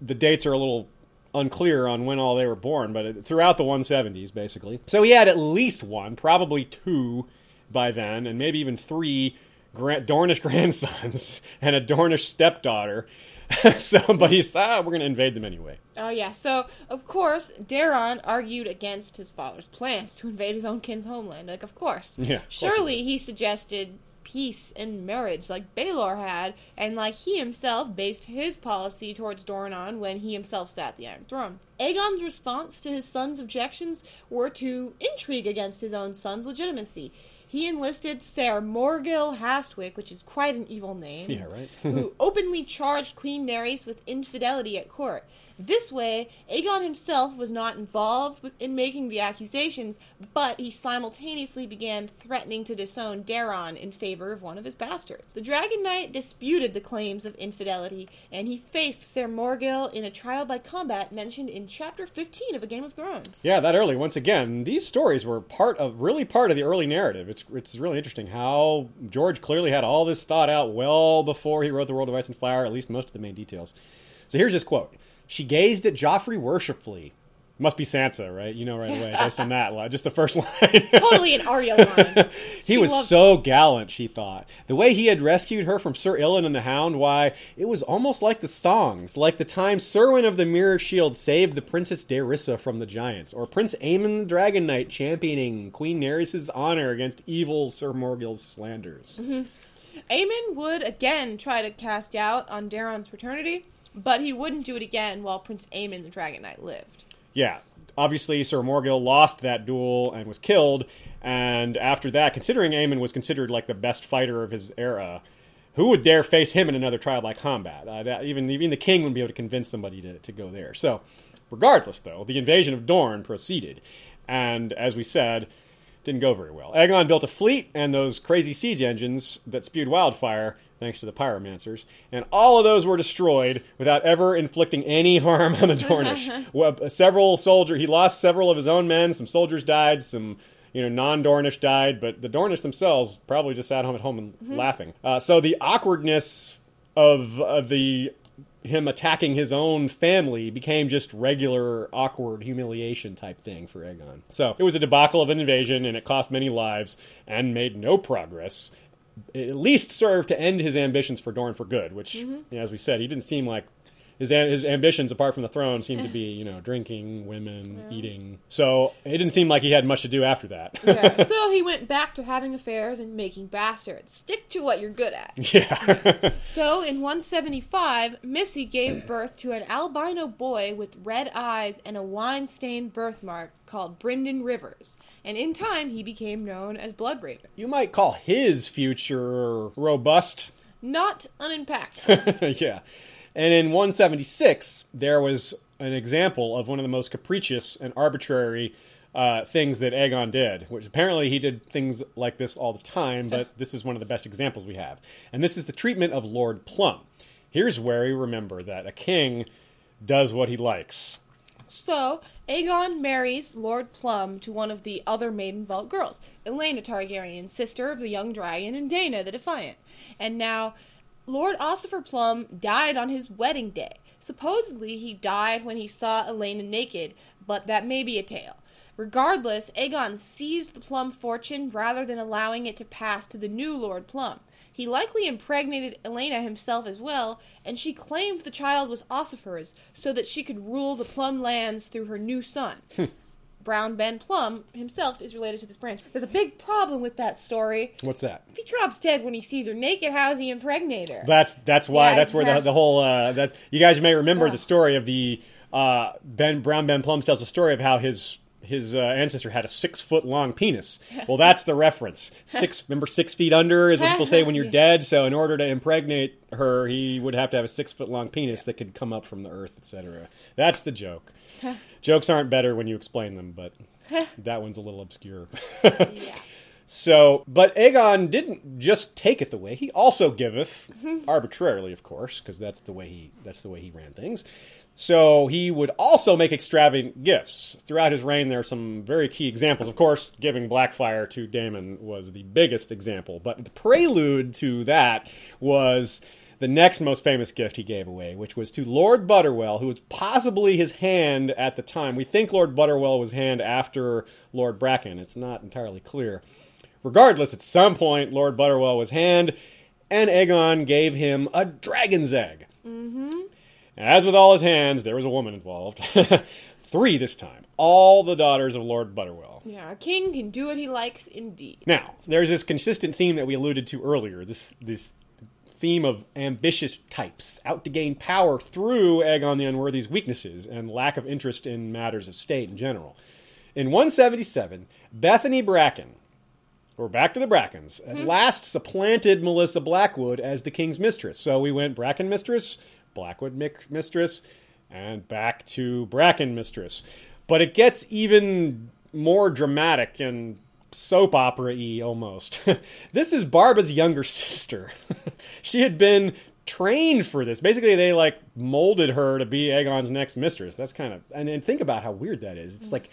the dates are a little unclear on when all they were born, but throughout the 170s, basically. So he had at least one, probably two by then, and maybe even three Dornish grandsons and a Dornish stepdaughter. so, but he's ah, we're going to invade them anyway. Oh yeah. So of course, Daeron argued against his father's plans to invade his own kin's homeland. Like, of course. Yeah, of course he Surely he suggested peace and marriage, like Baelor had, and like he himself based his policy towards Dorne on when he himself sat the Iron Throne. Aegon's response to his son's objections were to intrigue against his own son's legitimacy. He enlisted Sir Morgil Hastwyck, which is quite an evil name Yeah, right. who openly charged Queen Naerys with infidelity at court. This way, Aegon himself was not involved with, in making the accusations, but he simultaneously began threatening to disown Daeron in favor of one of his bastards. The Dragon Knight disputed the claims of infidelity, and he faced Ser Morgil in a trial by combat mentioned in Chapter 15 of A Game of Thrones. Yeah, that early. Once again, these stories were part of really part of the early narrative. It's it's really interesting how George clearly had all this thought out well before he wrote The World of Ice and Fire, at least most of the main details. So here's his quote. She gazed at Joffrey worshipfully. Must be Sansa, right? You know right away, based on that line. Just the first line. Totally an Arya line. he She was loved- so gallant, she thought. The way he had rescued her from Sir Ilyn and the Hound, why, it was almost like the songs, like the time Serwyn of the Mirror Shield saved the Princess Daeryssa from the giants, or Prince Aemon the Dragon Knight championing Queen Naerys' honor against evil Sir Morgil's slanders. Mm-hmm. Aemon would again try to cast doubt on Daeron's paternity, but he wouldn't do it again while Prince Aemon the Dragon Knight lived. Yeah, obviously Sir Morgil lost that duel and was killed, and after that, considering Aemon was considered like the best fighter of his era, who would dare face him in another trial by combat? Uh, that- even even the king wouldn't be able to convince somebody to, to go there. So, regardless, though, the invasion of Dorne proceeded, and as we said, didn't go very well. Aegon built a fleet and those crazy siege engines that spewed wildfire, thanks to the pyromancers, and all of those were destroyed without ever inflicting any harm on the Dornish. well, several soldiers, he lost several of his own men. Some soldiers died. Some you know, non-Dornish died, but the Dornish themselves probably just sat home at home and laughing. Uh, so the awkwardness of, of the him attacking his own family became just regular awkward humiliation type thing for Aegon. So it was a debacle of an invasion, and it cost many lives and made no progress. It at least served to end his ambitions for Dorne for good, which, mm-hmm. you know, as we said, he didn't seem like his his ambitions apart from the throne seemed to be you know drinking, women, eating. So it didn't seem like he had much to do after that. Yeah, so he went back to having affairs and making bastards. Stick to what you're good at. yeah. So in 175, Missy gave birth to an albino boy with red eyes and a wine-stained birthmark called Brynden Rivers, and in time he became known as Bloodraven. you might call his future robust. Not unimpactful. yeah. And in 176, there was an example of one of the most capricious and arbitrary uh, things that Aegon did, which apparently he did things like this all the time, but this is one of the best examples we have. And this is the treatment of Lord Plum. Here's where we remember that a king does what he likes. So, Aegon marries Lord Plum to one of the other Maidenvault girls, Elaena Targaryen, sister of the young dragon, and Daena the Defiant. And now, Lord Ossifer Plum died on his wedding day. Supposedly, he died when he saw Elaena naked, but that may be a tale. Regardless, Aegon seized the Plum fortune rather than allowing it to pass to the new Lord Plum. He likely impregnated Elaena himself as well, and she claimed the child was Ossifer's so that she could rule the Plum lands through her new son. Hmm. Brown Ben Plum himself is related to this branch. There's a big problem with that story. What's that? If he drops dead when he sees her naked, how's he impregnate her? That's that's why Yeah, that's where the, the whole uh, that's you guys may remember the story of the uh, Ben Brown Ben Plum tells a story of how his his uh, ancestor had a six foot long penis. Well, that's the reference. Six remember six feet under is what people say when you're dead. So in order to impregnate her, he would have to have a six foot long penis that could come up from the earth, etc. That's the joke. Jokes aren't better when you explain them, but that one's a little obscure. yeah. So, but Aegon didn't just take it the way he also giveth, arbitrarily, of course, because that's the way he that's the way he ran things. So he would also make extravagant gifts throughout his reign. There are some very key examples. Of course, giving Blackfyre to Daemon was the biggest example, but the prelude to that was the next most famous gift he gave away, which was to Lord Butterwell, who was possibly his hand at the time. We think Lord Butterwell was hand after Lord Bracken. It's not entirely clear. Regardless, at some point, Lord Butterwell was hand, and Aegon gave him a dragon's egg. Mm-hmm. As with all his hands, there was a woman involved. Three this time. All the daughters of Lord Butterwell. Yeah, a king can do what he likes indeed. Now, there's this consistent theme that we alluded to earlier. This this theme of ambitious types out to gain power through Aegon the Unworthy's weaknesses and lack of interest in matters of state in general. In 177, Bethany Bracken, we're back to the Brackens, at hmm? last supplanted Melissa Blackwood as the king's mistress. So we went Bracken mistress, Blackwood mistress, and back to Bracken mistress. But it gets even more dramatic and soap opera y almost. this is Barba's younger sister. she had been trained for this. Basically, they like molded her to be Aegon's next mistress. That's kind of and, and think about how weird that is. It's like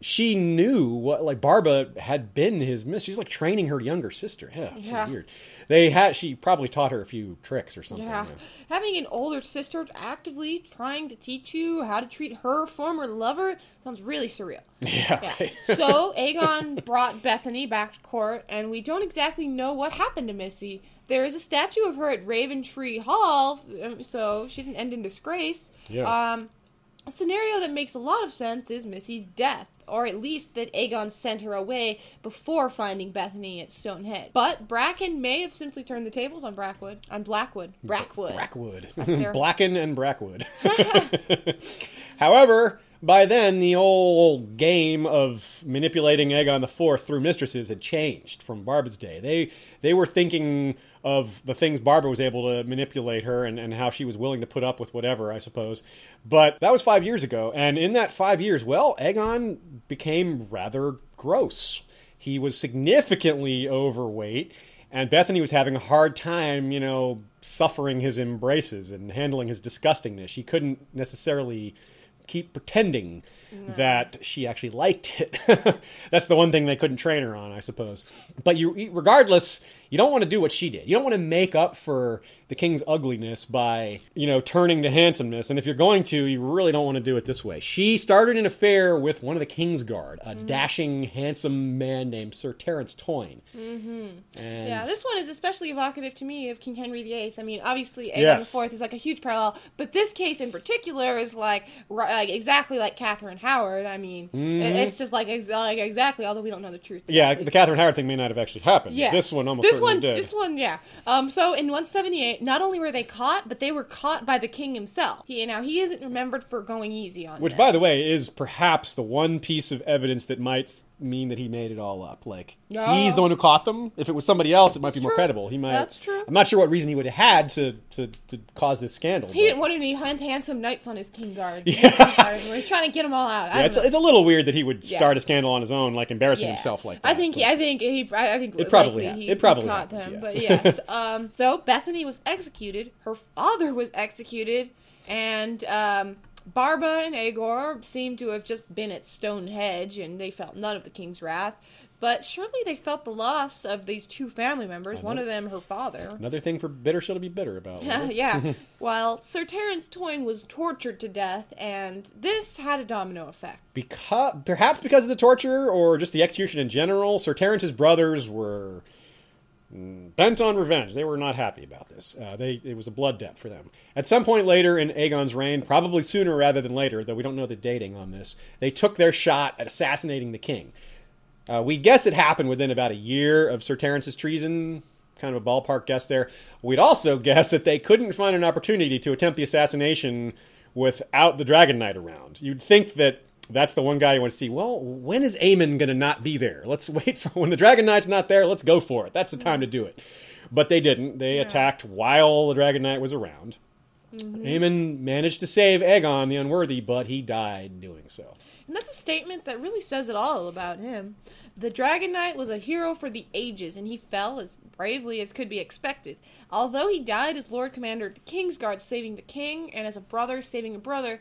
she knew what like Barba had been his miss. She's like training her younger sister. Yeah, so Yeah. weird. They had she probably taught her a few tricks or something. Yeah. Having an older sister actively trying to teach you how to treat her former lover sounds really surreal. Yeah. Yeah. right. so Aegon brought Bethany back to court, and we don't exactly know what happened to Missy. There is a statue of her at Raventree Hall, um, so she didn't end in disgrace. Yeah. Um, a scenario that makes a lot of sense is Missy's death, or at least that Aegon sent her away before finding Bethany at Stonehedge. But Bracken may have simply turned the tables on Brackwood, on Blackwood, Brackwood. Brackwood. their- Blacken and Brackwood. However, by then the old game of manipulating Aegon the Fourth through mistresses had changed from Barba's day. They they were thinking of the things Barbara was able to manipulate her and, and how she was willing to put up with whatever, I suppose. But that was five years ago. And in that five years, well, Aegon became rather gross. He was significantly overweight, and Bethany was having a hard time, you know, suffering his embraces and handling his disgustingness. She couldn't necessarily keep pretending that she actually liked it. That's the one thing they couldn't train her on, I suppose. But you, regardless, you don't want to do what she did. You don't want to make up for the king's ugliness by, you know, turning to handsomeness. And if you're going to, you really don't want to do it this way. She started an affair with one of the king's guard, a dashing, handsome man named Sir Terence Toyne. Mm-hmm. And Yeah, this one is especially evocative to me of King Henry VIII. I mean, obviously, Aegon Yes. IV is like a huge parallel, but this case in particular is like, like exactly like Catherine Howard. I mean, it- it's just like, like exactly, although we don't know the truth. Mm-hmm. yeah, the Catherine Howard thing may not have actually happened. Yes. This one almost this certainly one, did. This one, yeah. Um, so in 178, not only were they caught, but they were caught by the king himself. He now he isn't remembered for going easy on Which, them. by the way, is perhaps the one piece of evidence that might mean that he made it all up. Like No. he's the one who caught them. If it was somebody else, it might be more true. credible. He might. That's true. I'm not sure what reason he would have had to to, to cause this scandal. he but- didn't want any hand- handsome knights on his king guard. Yeah. he was trying to get them all out. Yeah, it's, know. it's a little weird that he would Yeah. start a scandal on his own, like embarrassing Yeah. himself like that. I think he, I think he, I think It probably he, it probably caught happened, them. But yes, um, so Bethany was executed. Her father was executed, and um, Barba and Aegor seem to have just been at Stonehedge, and they felt none of the king's wrath. But surely they felt the loss of these two family members. One of them, her father. Another thing for Bittersteel to be bitter about. yeah. While Sir Terence Toyne was tortured to death, and this had a domino effect. because perhaps because of the torture or just the execution in general, Sir Terence's brothers were bent on revenge. They were not happy about this. Uh, they it was a blood debt for them. At some point later in Aegon's reign, probably sooner rather than later, though we don't know the dating on this, they took their shot at assassinating the king. Uh, we guess it happened within about a year of Sir Terence's treason. Kind of a ballpark guess there. We'd also guess that they couldn't find an opportunity to attempt the assassination without the Dragon Knight around. You'd think that that's the one guy you want to see. Well, when is Aemon going to not be there? Let's wait for when the Dragon Knight's not there. Let's go for it. That's the time to do it. But they didn't. They attacked while the Dragon Knight was around. Mm-hmm. Aemon managed to save Aegon the Unworthy, but he died doing so. And that's a statement that really says it all about him. The Dragon Knight was a hero for the ages, and he fell as bravely as could be expected. Although he died as Lord Commander of the Kingsguard, saving the king, and as a brother saving a brother,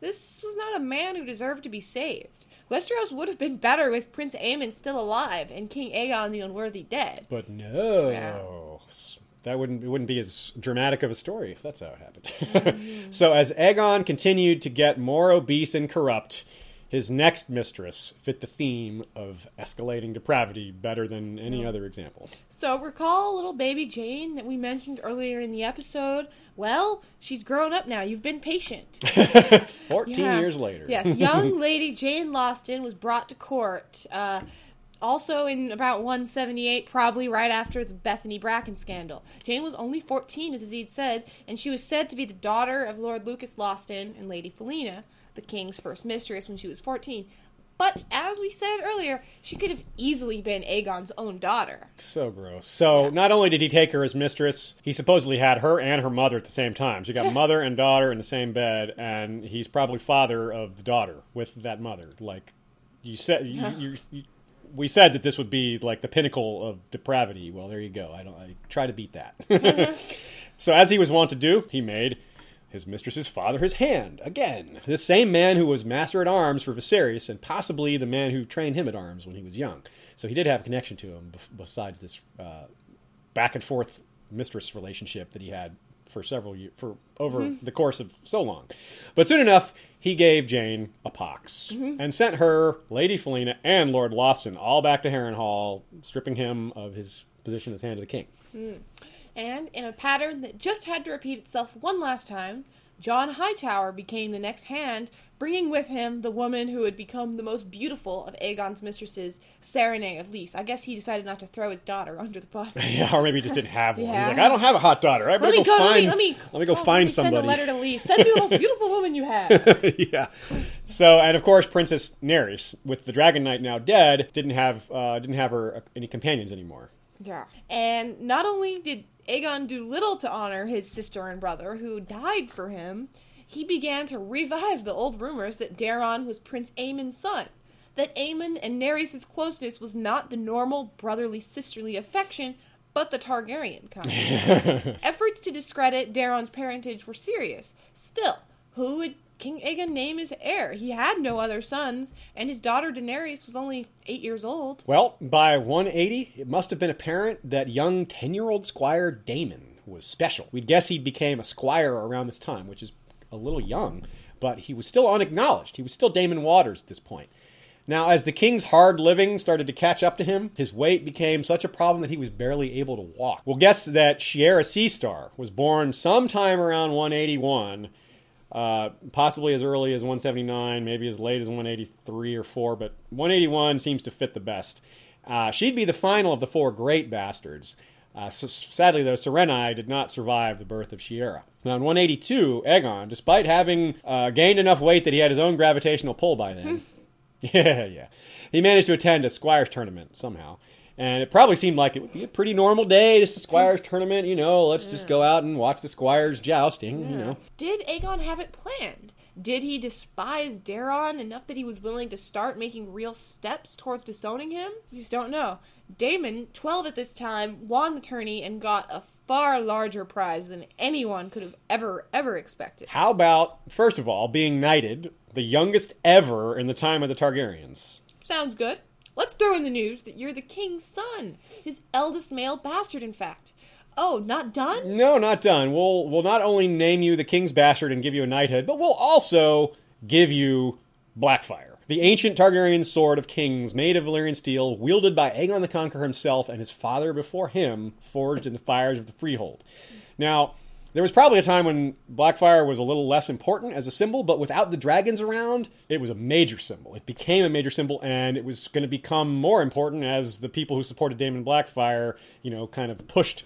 this was not a man who deserved to be saved. Westeros would have been better with Prince Aemon still alive and King Aegon the Unworthy dead. But no, Yeah. that wouldn't it wouldn't be as dramatic of a story if that's how it happened. Mm-hmm. so as Aegon continued to get more obese and corrupt, his next mistress fit the theme of escalating depravity better than any other example. So recall little baby Jeyne that we mentioned earlier in the episode. Well, she's grown up now. You've been patient. Fourteen Yeah. years later, Yes, young lady Jeyne Lothston was brought to court. Uh, also in about 178, probably right after the Bethany Bracken scandal. Jeyne was only 14, as Aziz said, and she was said to be the daughter of Lord Lucas Lothston and Lady Falena, the king's first mistress, when she was 14. But as we said earlier, she could have easily been Aegon's own daughter. So gross. So not only did he take her as mistress, he supposedly had her and her mother at the same time. So you got mother and daughter in the same bed, and he's probably father of the daughter with that mother. Like you said, you, you, you, we said that this would be like the pinnacle of depravity. Well, there you go. I don't. I try to beat that. Uh-huh. so as he was wont to do, he made his mistress's father his hand again. This same man who was master at arms for Viserys, and possibly the man who trained him at arms when he was young. So he did have a connection to him besides this uh, back and forth mistress relationship that he had for several years, for over mm-hmm. the course of so long. But soon enough, he gave Jeyne a pox mm-hmm. and sent her, Lady Falena, and Lord Lothston all back to Harrenhal, stripping him of his position as Hand of the King. Mm. And in a pattern that just had to repeat itself one last time, Jon Hightower became the next hand, bringing with him the woman who had become the most beautiful of Aegon's mistresses, Serenei of Lys. I guess he decided not to throw his daughter under the bus. Yeah, or maybe he just didn't have one. He's like, I don't have a hot daughter. I better Let me go. find. let me. Let me. let me go oh, find let me somebody. Send a letter to Lys. Send me the most beautiful woman you have. yeah. So, and of course, Princess Naerys, with the Dragon Knight now dead, didn't have uh, didn't have her uh, any companions anymore. Yeah. And not only did Aegon do little to honor his sister and brother who died for him, he began to revive the old rumors that Daeron was Prince Aemon's son, that Aemon and Naerys' closeness was not the normal brotherly sisterly affection, but the Targaryen kind. Efforts to discredit Daeron's parentage were serious. Still, who would King Aegon name his heir? He had no other sons, and his daughter Daenerys was only eight years old. Well, by 180, it must have been apparent that young 10 year old Squire Daemon was special. We'd guess he became a squire around this time, which is a little young, but he was still unacknowledged. He was still Daemon Waters at this point. Now, as the king's hard living started to catch up to him, his weight became such a problem that he was barely able to walk. We'll guess that Shiera Seastar was born sometime around 181, uh, possibly as early as 179, maybe as late as 183 or 4, but 181 seems to fit the best. Uh, she'd be the final of the four great bastards. Uh, so, sadly, though, Serenei did not survive the birth of Shiera. Now, in 182, Aegon, despite having uh, gained enough weight that he had his own gravitational pull by then, yeah, yeah, he managed to attend a Squires tournament somehow. And it probably seemed like it would be a pretty normal day, just a Squires tournament, you know, let's just go out and watch the Squires jousting, you know. Did Aegon have it planned? Did he despise Daeron enough that he was willing to start making real steps towards disowning him? You just don't know. Daemon, 12 at this time, won the tourney and got a far larger prize than anyone could have ever, ever expected. How about, first of all, being knighted, the youngest ever in the time of the Targaryens? Sounds good. Let's throw in the news that you're the king's son, his eldest male bastard, in fact. Oh, not done? No, not done. We'll we'll not only name you the king's bastard and give you a knighthood, but we'll also give you Blackfyre, the ancient Targaryen sword of kings made of Valyrian steel, wielded by Aegon the Conqueror himself and his father before him, forged in the fires of the Freehold. Now, there was probably a time when Blackfyre was a little less important as a symbol, but without the dragons around, it was a major symbol. It became a major symbol, and it was going to become more important as the people who supported Daemon Blackfyre, you know, kind of pushed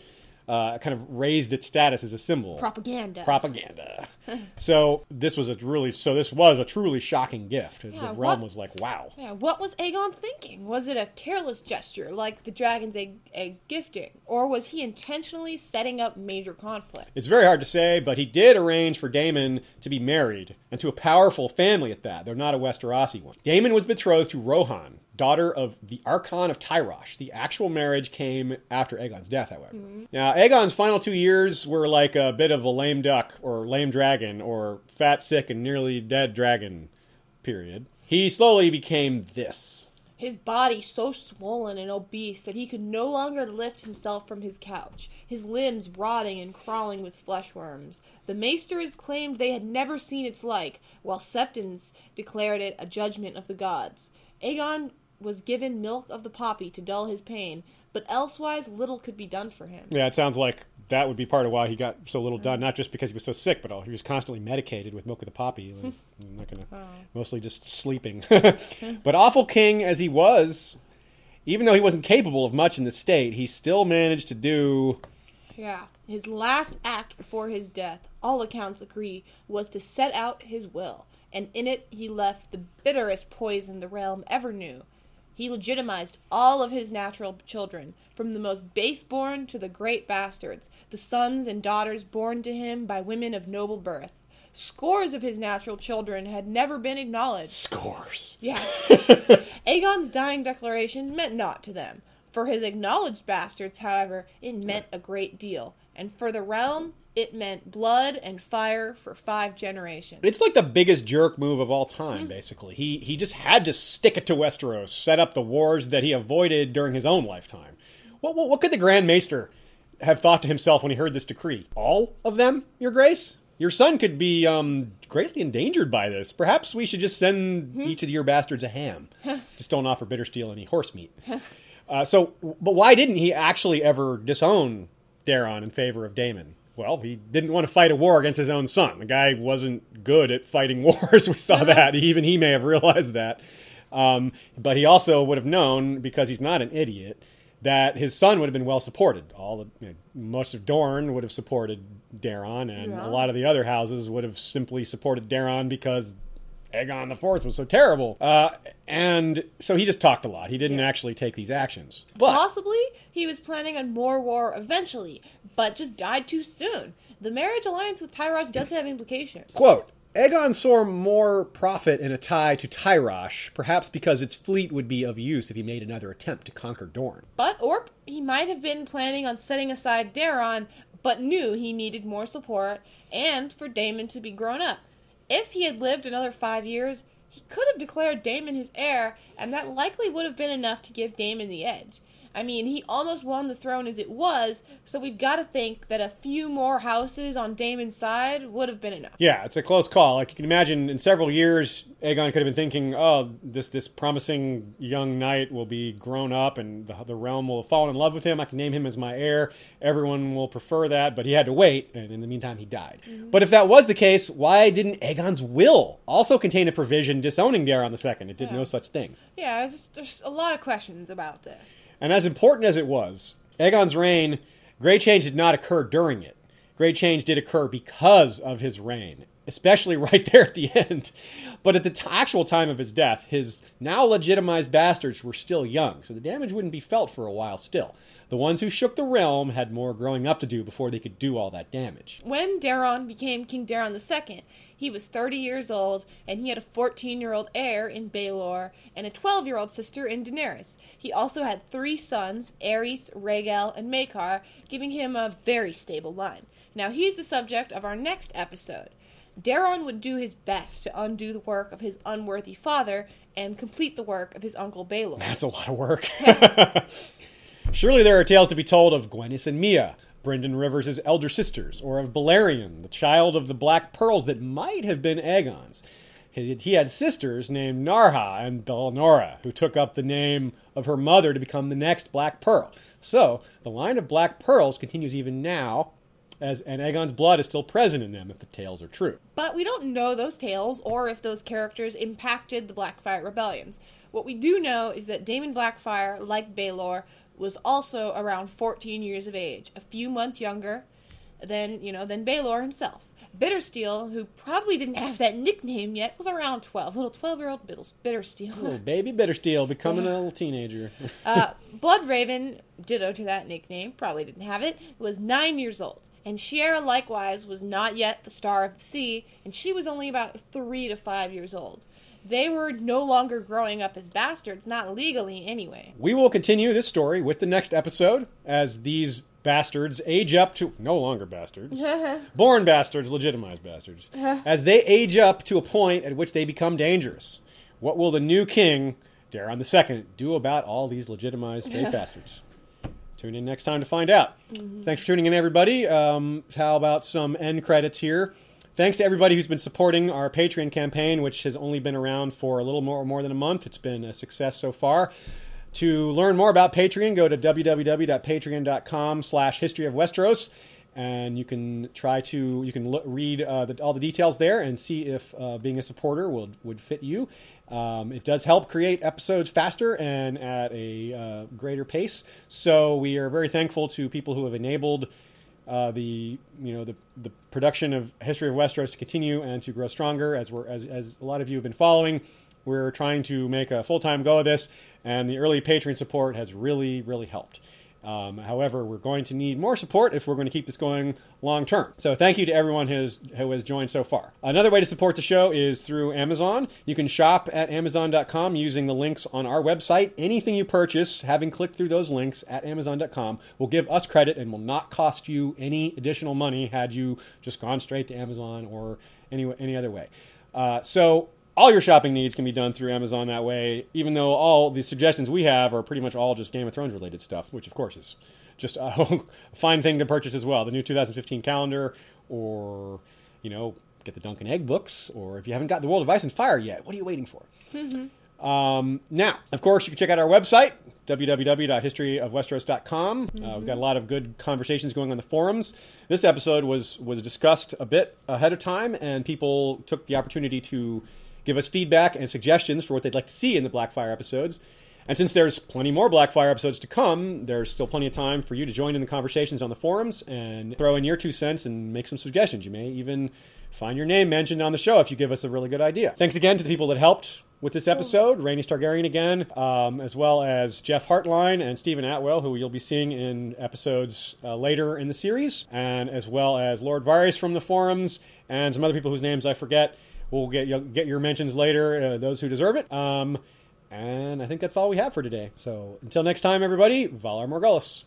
uh, kind of raised its status as a symbol. Propaganda. Propaganda. so this was a really, so this was a truly shocking gift. Yeah, the realm what- was like, wow. Yeah, what was Aegon thinking? Was it a careless gesture like the dragon's egg, egg gifting? Or was he intentionally setting up major conflict? It's very hard to say, but he did arrange for Daemon to be married, and to a powerful family at that. They're not a Westerosi one. Daemon was betrothed to Rohanne, daughter of the Archon of Tyrosh. The actual marriage came after Aegon's death, however. Mm-hmm. Now, Aegon's final two years were like a bit of a lame duck, or lame dragon, or fat, sick, and nearly dead dragon period. He slowly became this. His body so swollen and obese that he could no longer lift himself from his couch, his limbs rotting and crawling with flesh worms. The maesters claimed they had never seen its like, while septons declared it a judgment of the gods. Aegon was given milk of the poppy to dull his pain, but elsewise little could be done for him. Yeah, it sounds like that would be part of why he got so little done. Not just because he was so sick, but all he was constantly medicated with milk of the poppy. Like, I'm not gonna, oh. mostly just sleeping. but awful king as he was, even though he wasn't capable of much in the state, he still managed to do. Yeah. His last act before his death, all accounts agree, was to set out his will, and in it he left the bitterest poison the realm ever knew. He legitimized all of his natural children, from the most base born to the great bastards, the sons and daughters born to him by women of noble birth. Scores of his natural children had never been acknowledged. Scores. Yes. Aegon's dying declaration meant naught to them. For his acknowledged bastards, however, it meant a great deal. And for the realm, it meant blood and fire for five generations. It's like the biggest jerk move of all time, basically. He he just had to stick it to Westeros, set up the wars that he avoided during his own lifetime. What, what, what could the Grand Maester have thought to himself when he heard this decree? All of them, Your Grace? Your son could be um, greatly endangered by this. Perhaps we should just send each of your bastards a ham. just don't offer Bittersteel any horse meat. Uh, so, but why didn't he actually ever disown Daeron in favor of Daemon? Well, he didn't want to fight a war against his own son. The guy wasn't good at fighting wars. We saw that. Even he may have realized that. Um, but he also would have known, because he's not an idiot, that his son would have been well supported. All the, you know, most of Dorne would have supported Daeron, and Yeah. a lot of the other houses would have simply supported Daeron because Aegon the Fourth was so terrible. Uh, and so he just talked a lot. He didn't actually take these actions. But Possibly he was planning on more war eventually, but just died too soon. The marriage alliance with Tyrosh does have implications. Quote Aegon saw more profit in a tie to Tyrosh, perhaps because its fleet would be of use if he made another attempt to conquer Dorne. But or he might have been planning on setting aside Daeron, but knew he needed more support and for Daemon to be grown up. If he had lived another five years, he could have declared Daemon his heir, and that likely would have been enough to give Daemon the edge. I mean, he almost won the throne as it was, so we've got to think that a few more houses on Daemon's side would have been enough. Yeah, it's a close call. Like you can imagine, in several years, Aegon could have been thinking, "Oh, this this promising young knight will be grown up, and the, the realm will have fallen in love with him. I can name him as my heir. Everyone will prefer that." But he had to wait, and in the meantime, he died. Mm-hmm. But if that was the case, why didn't Aegon's will also contain a provision disowning Daeron Second? It did Yeah. no such thing. Yeah, there's, a lot of questions about this. And as important as it was, Aegon's reign, great change did not occur during it. Great change did occur because of his reign, especially right there at the end. But at the t- actual time of his death, his now legitimized bastards were still young, so the damage wouldn't be felt for a while still. The ones who shook the realm had more growing up to do before they could do all that damage. When Daeron became King Daeron II, he was 30 years old, and he had a 14 year old heir in Baelor and a 12 year old sister in Daenerys. He also had three sons, Aerys, Rhaegel, and Maekar, giving him a very stable line. Now, he's the subject of our next episode. Daeron would do his best to undo the work of his unworthy father and complete the work of his uncle Baelor. That's a lot of work. Surely there are tales to be told of Gwenys and Mya, Brynden Rivers' elder sisters, or of Balerion, the child of the Black Pearls that might have been Aegon's. He he had sisters named Narha and Bellenora, who took up the name of her mother to become the next Black Pearl. So, the line of Black Pearls continues even now, as and Aegon's blood is still present in them if the tales are true. But we don't know those tales or if those characters impacted the Blackfyre rebellions. What we do know is that Daemon Blackfyre, like Baelor, was also around 14 years of age, a few months younger than, you know, than Baelor himself. Bittersteel, who probably didn't have that nickname yet, was around 12. Little 12-year-old Bittles- Bittersteel. Little baby Bittersteel becoming a little teenager. Uh, Bloodraven, ditto to that nickname, probably didn't have it, was nine years old. And Shiera likewise was not yet the star of the sea, and she was only about three to five years old. They were no longer growing up as bastards, not legally anyway. We will continue this story with the next episode as these bastards age up to no longer bastards, born bastards, legitimized bastards, as they age up to a point at which they become dangerous. What will the new king, Daeron II, do about all these legitimized straight bastards? Tune in next time to find out. Thanks for tuning in, everybody. Um, how about some end credits here? Thanks to everybody who's been supporting our Patreon campaign, which has only been around for a little more more than a month. It's been a success so far. To learn more about Patreon, go to www.patreon.com slash history of Westeros, and you can try to you can look, read uh, the, all the details there and see if uh, being a supporter will would fit you. Um, it does help create episodes faster and at a uh, greater pace. So we are very thankful to people who have enabled uh, the you know the the production of History of Westeros to continue and to grow stronger as we're as, as a lot of you have been following. We're trying to make a full time go of this, and the early patron support has really really helped. Um, however, we're going to need more support if we're going to keep this going long term. So, thank you to everyone who has, who has joined so far. Another way to support the show is through Amazon. You can shop at Amazon.com using the links on our website. Anything you purchase, having clicked through those links at Amazon.com, will give us credit and will not cost you any additional money had you just gone straight to Amazon or any, any other way. Uh, so, all your shopping needs can be done through Amazon that way, even though all the suggestions we have are pretty much all just Game of Thrones related stuff, which of course is just a fine thing to purchase as well. The new 2015 calendar, or, you know, get the Dunk and Egg books, or if you haven't got the World of Ice and Fire yet, what are you waiting for? Um, now, of course, you can check out our website, www.historyofwesteros.com. Uh, we've got a lot of good conversations going on the forums. This episode was was discussed a bit ahead of time, and people took the opportunity to give us feedback and suggestions for what they'd like to see in the Blackfyre episodes. And since there's plenty more Blackfyre episodes to come, there's still plenty of time for you to join in the conversations on the forums and throw in your two cents and make some suggestions. You may even find your name mentioned on the show if you give us a really good idea. Thanks again to the people that helped with this episode Rainy Targaryen again, um, as well as Jeff Hartline and Stephen Atwell, who you'll be seeing in episodes uh, later in the series, and as well as Lord Varys from the forums and some other people whose names I forget. We'll get, get your mentions later, uh, those who deserve it. Um, and I think that's all we have for today. So until next time, everybody, Valar Morghulis.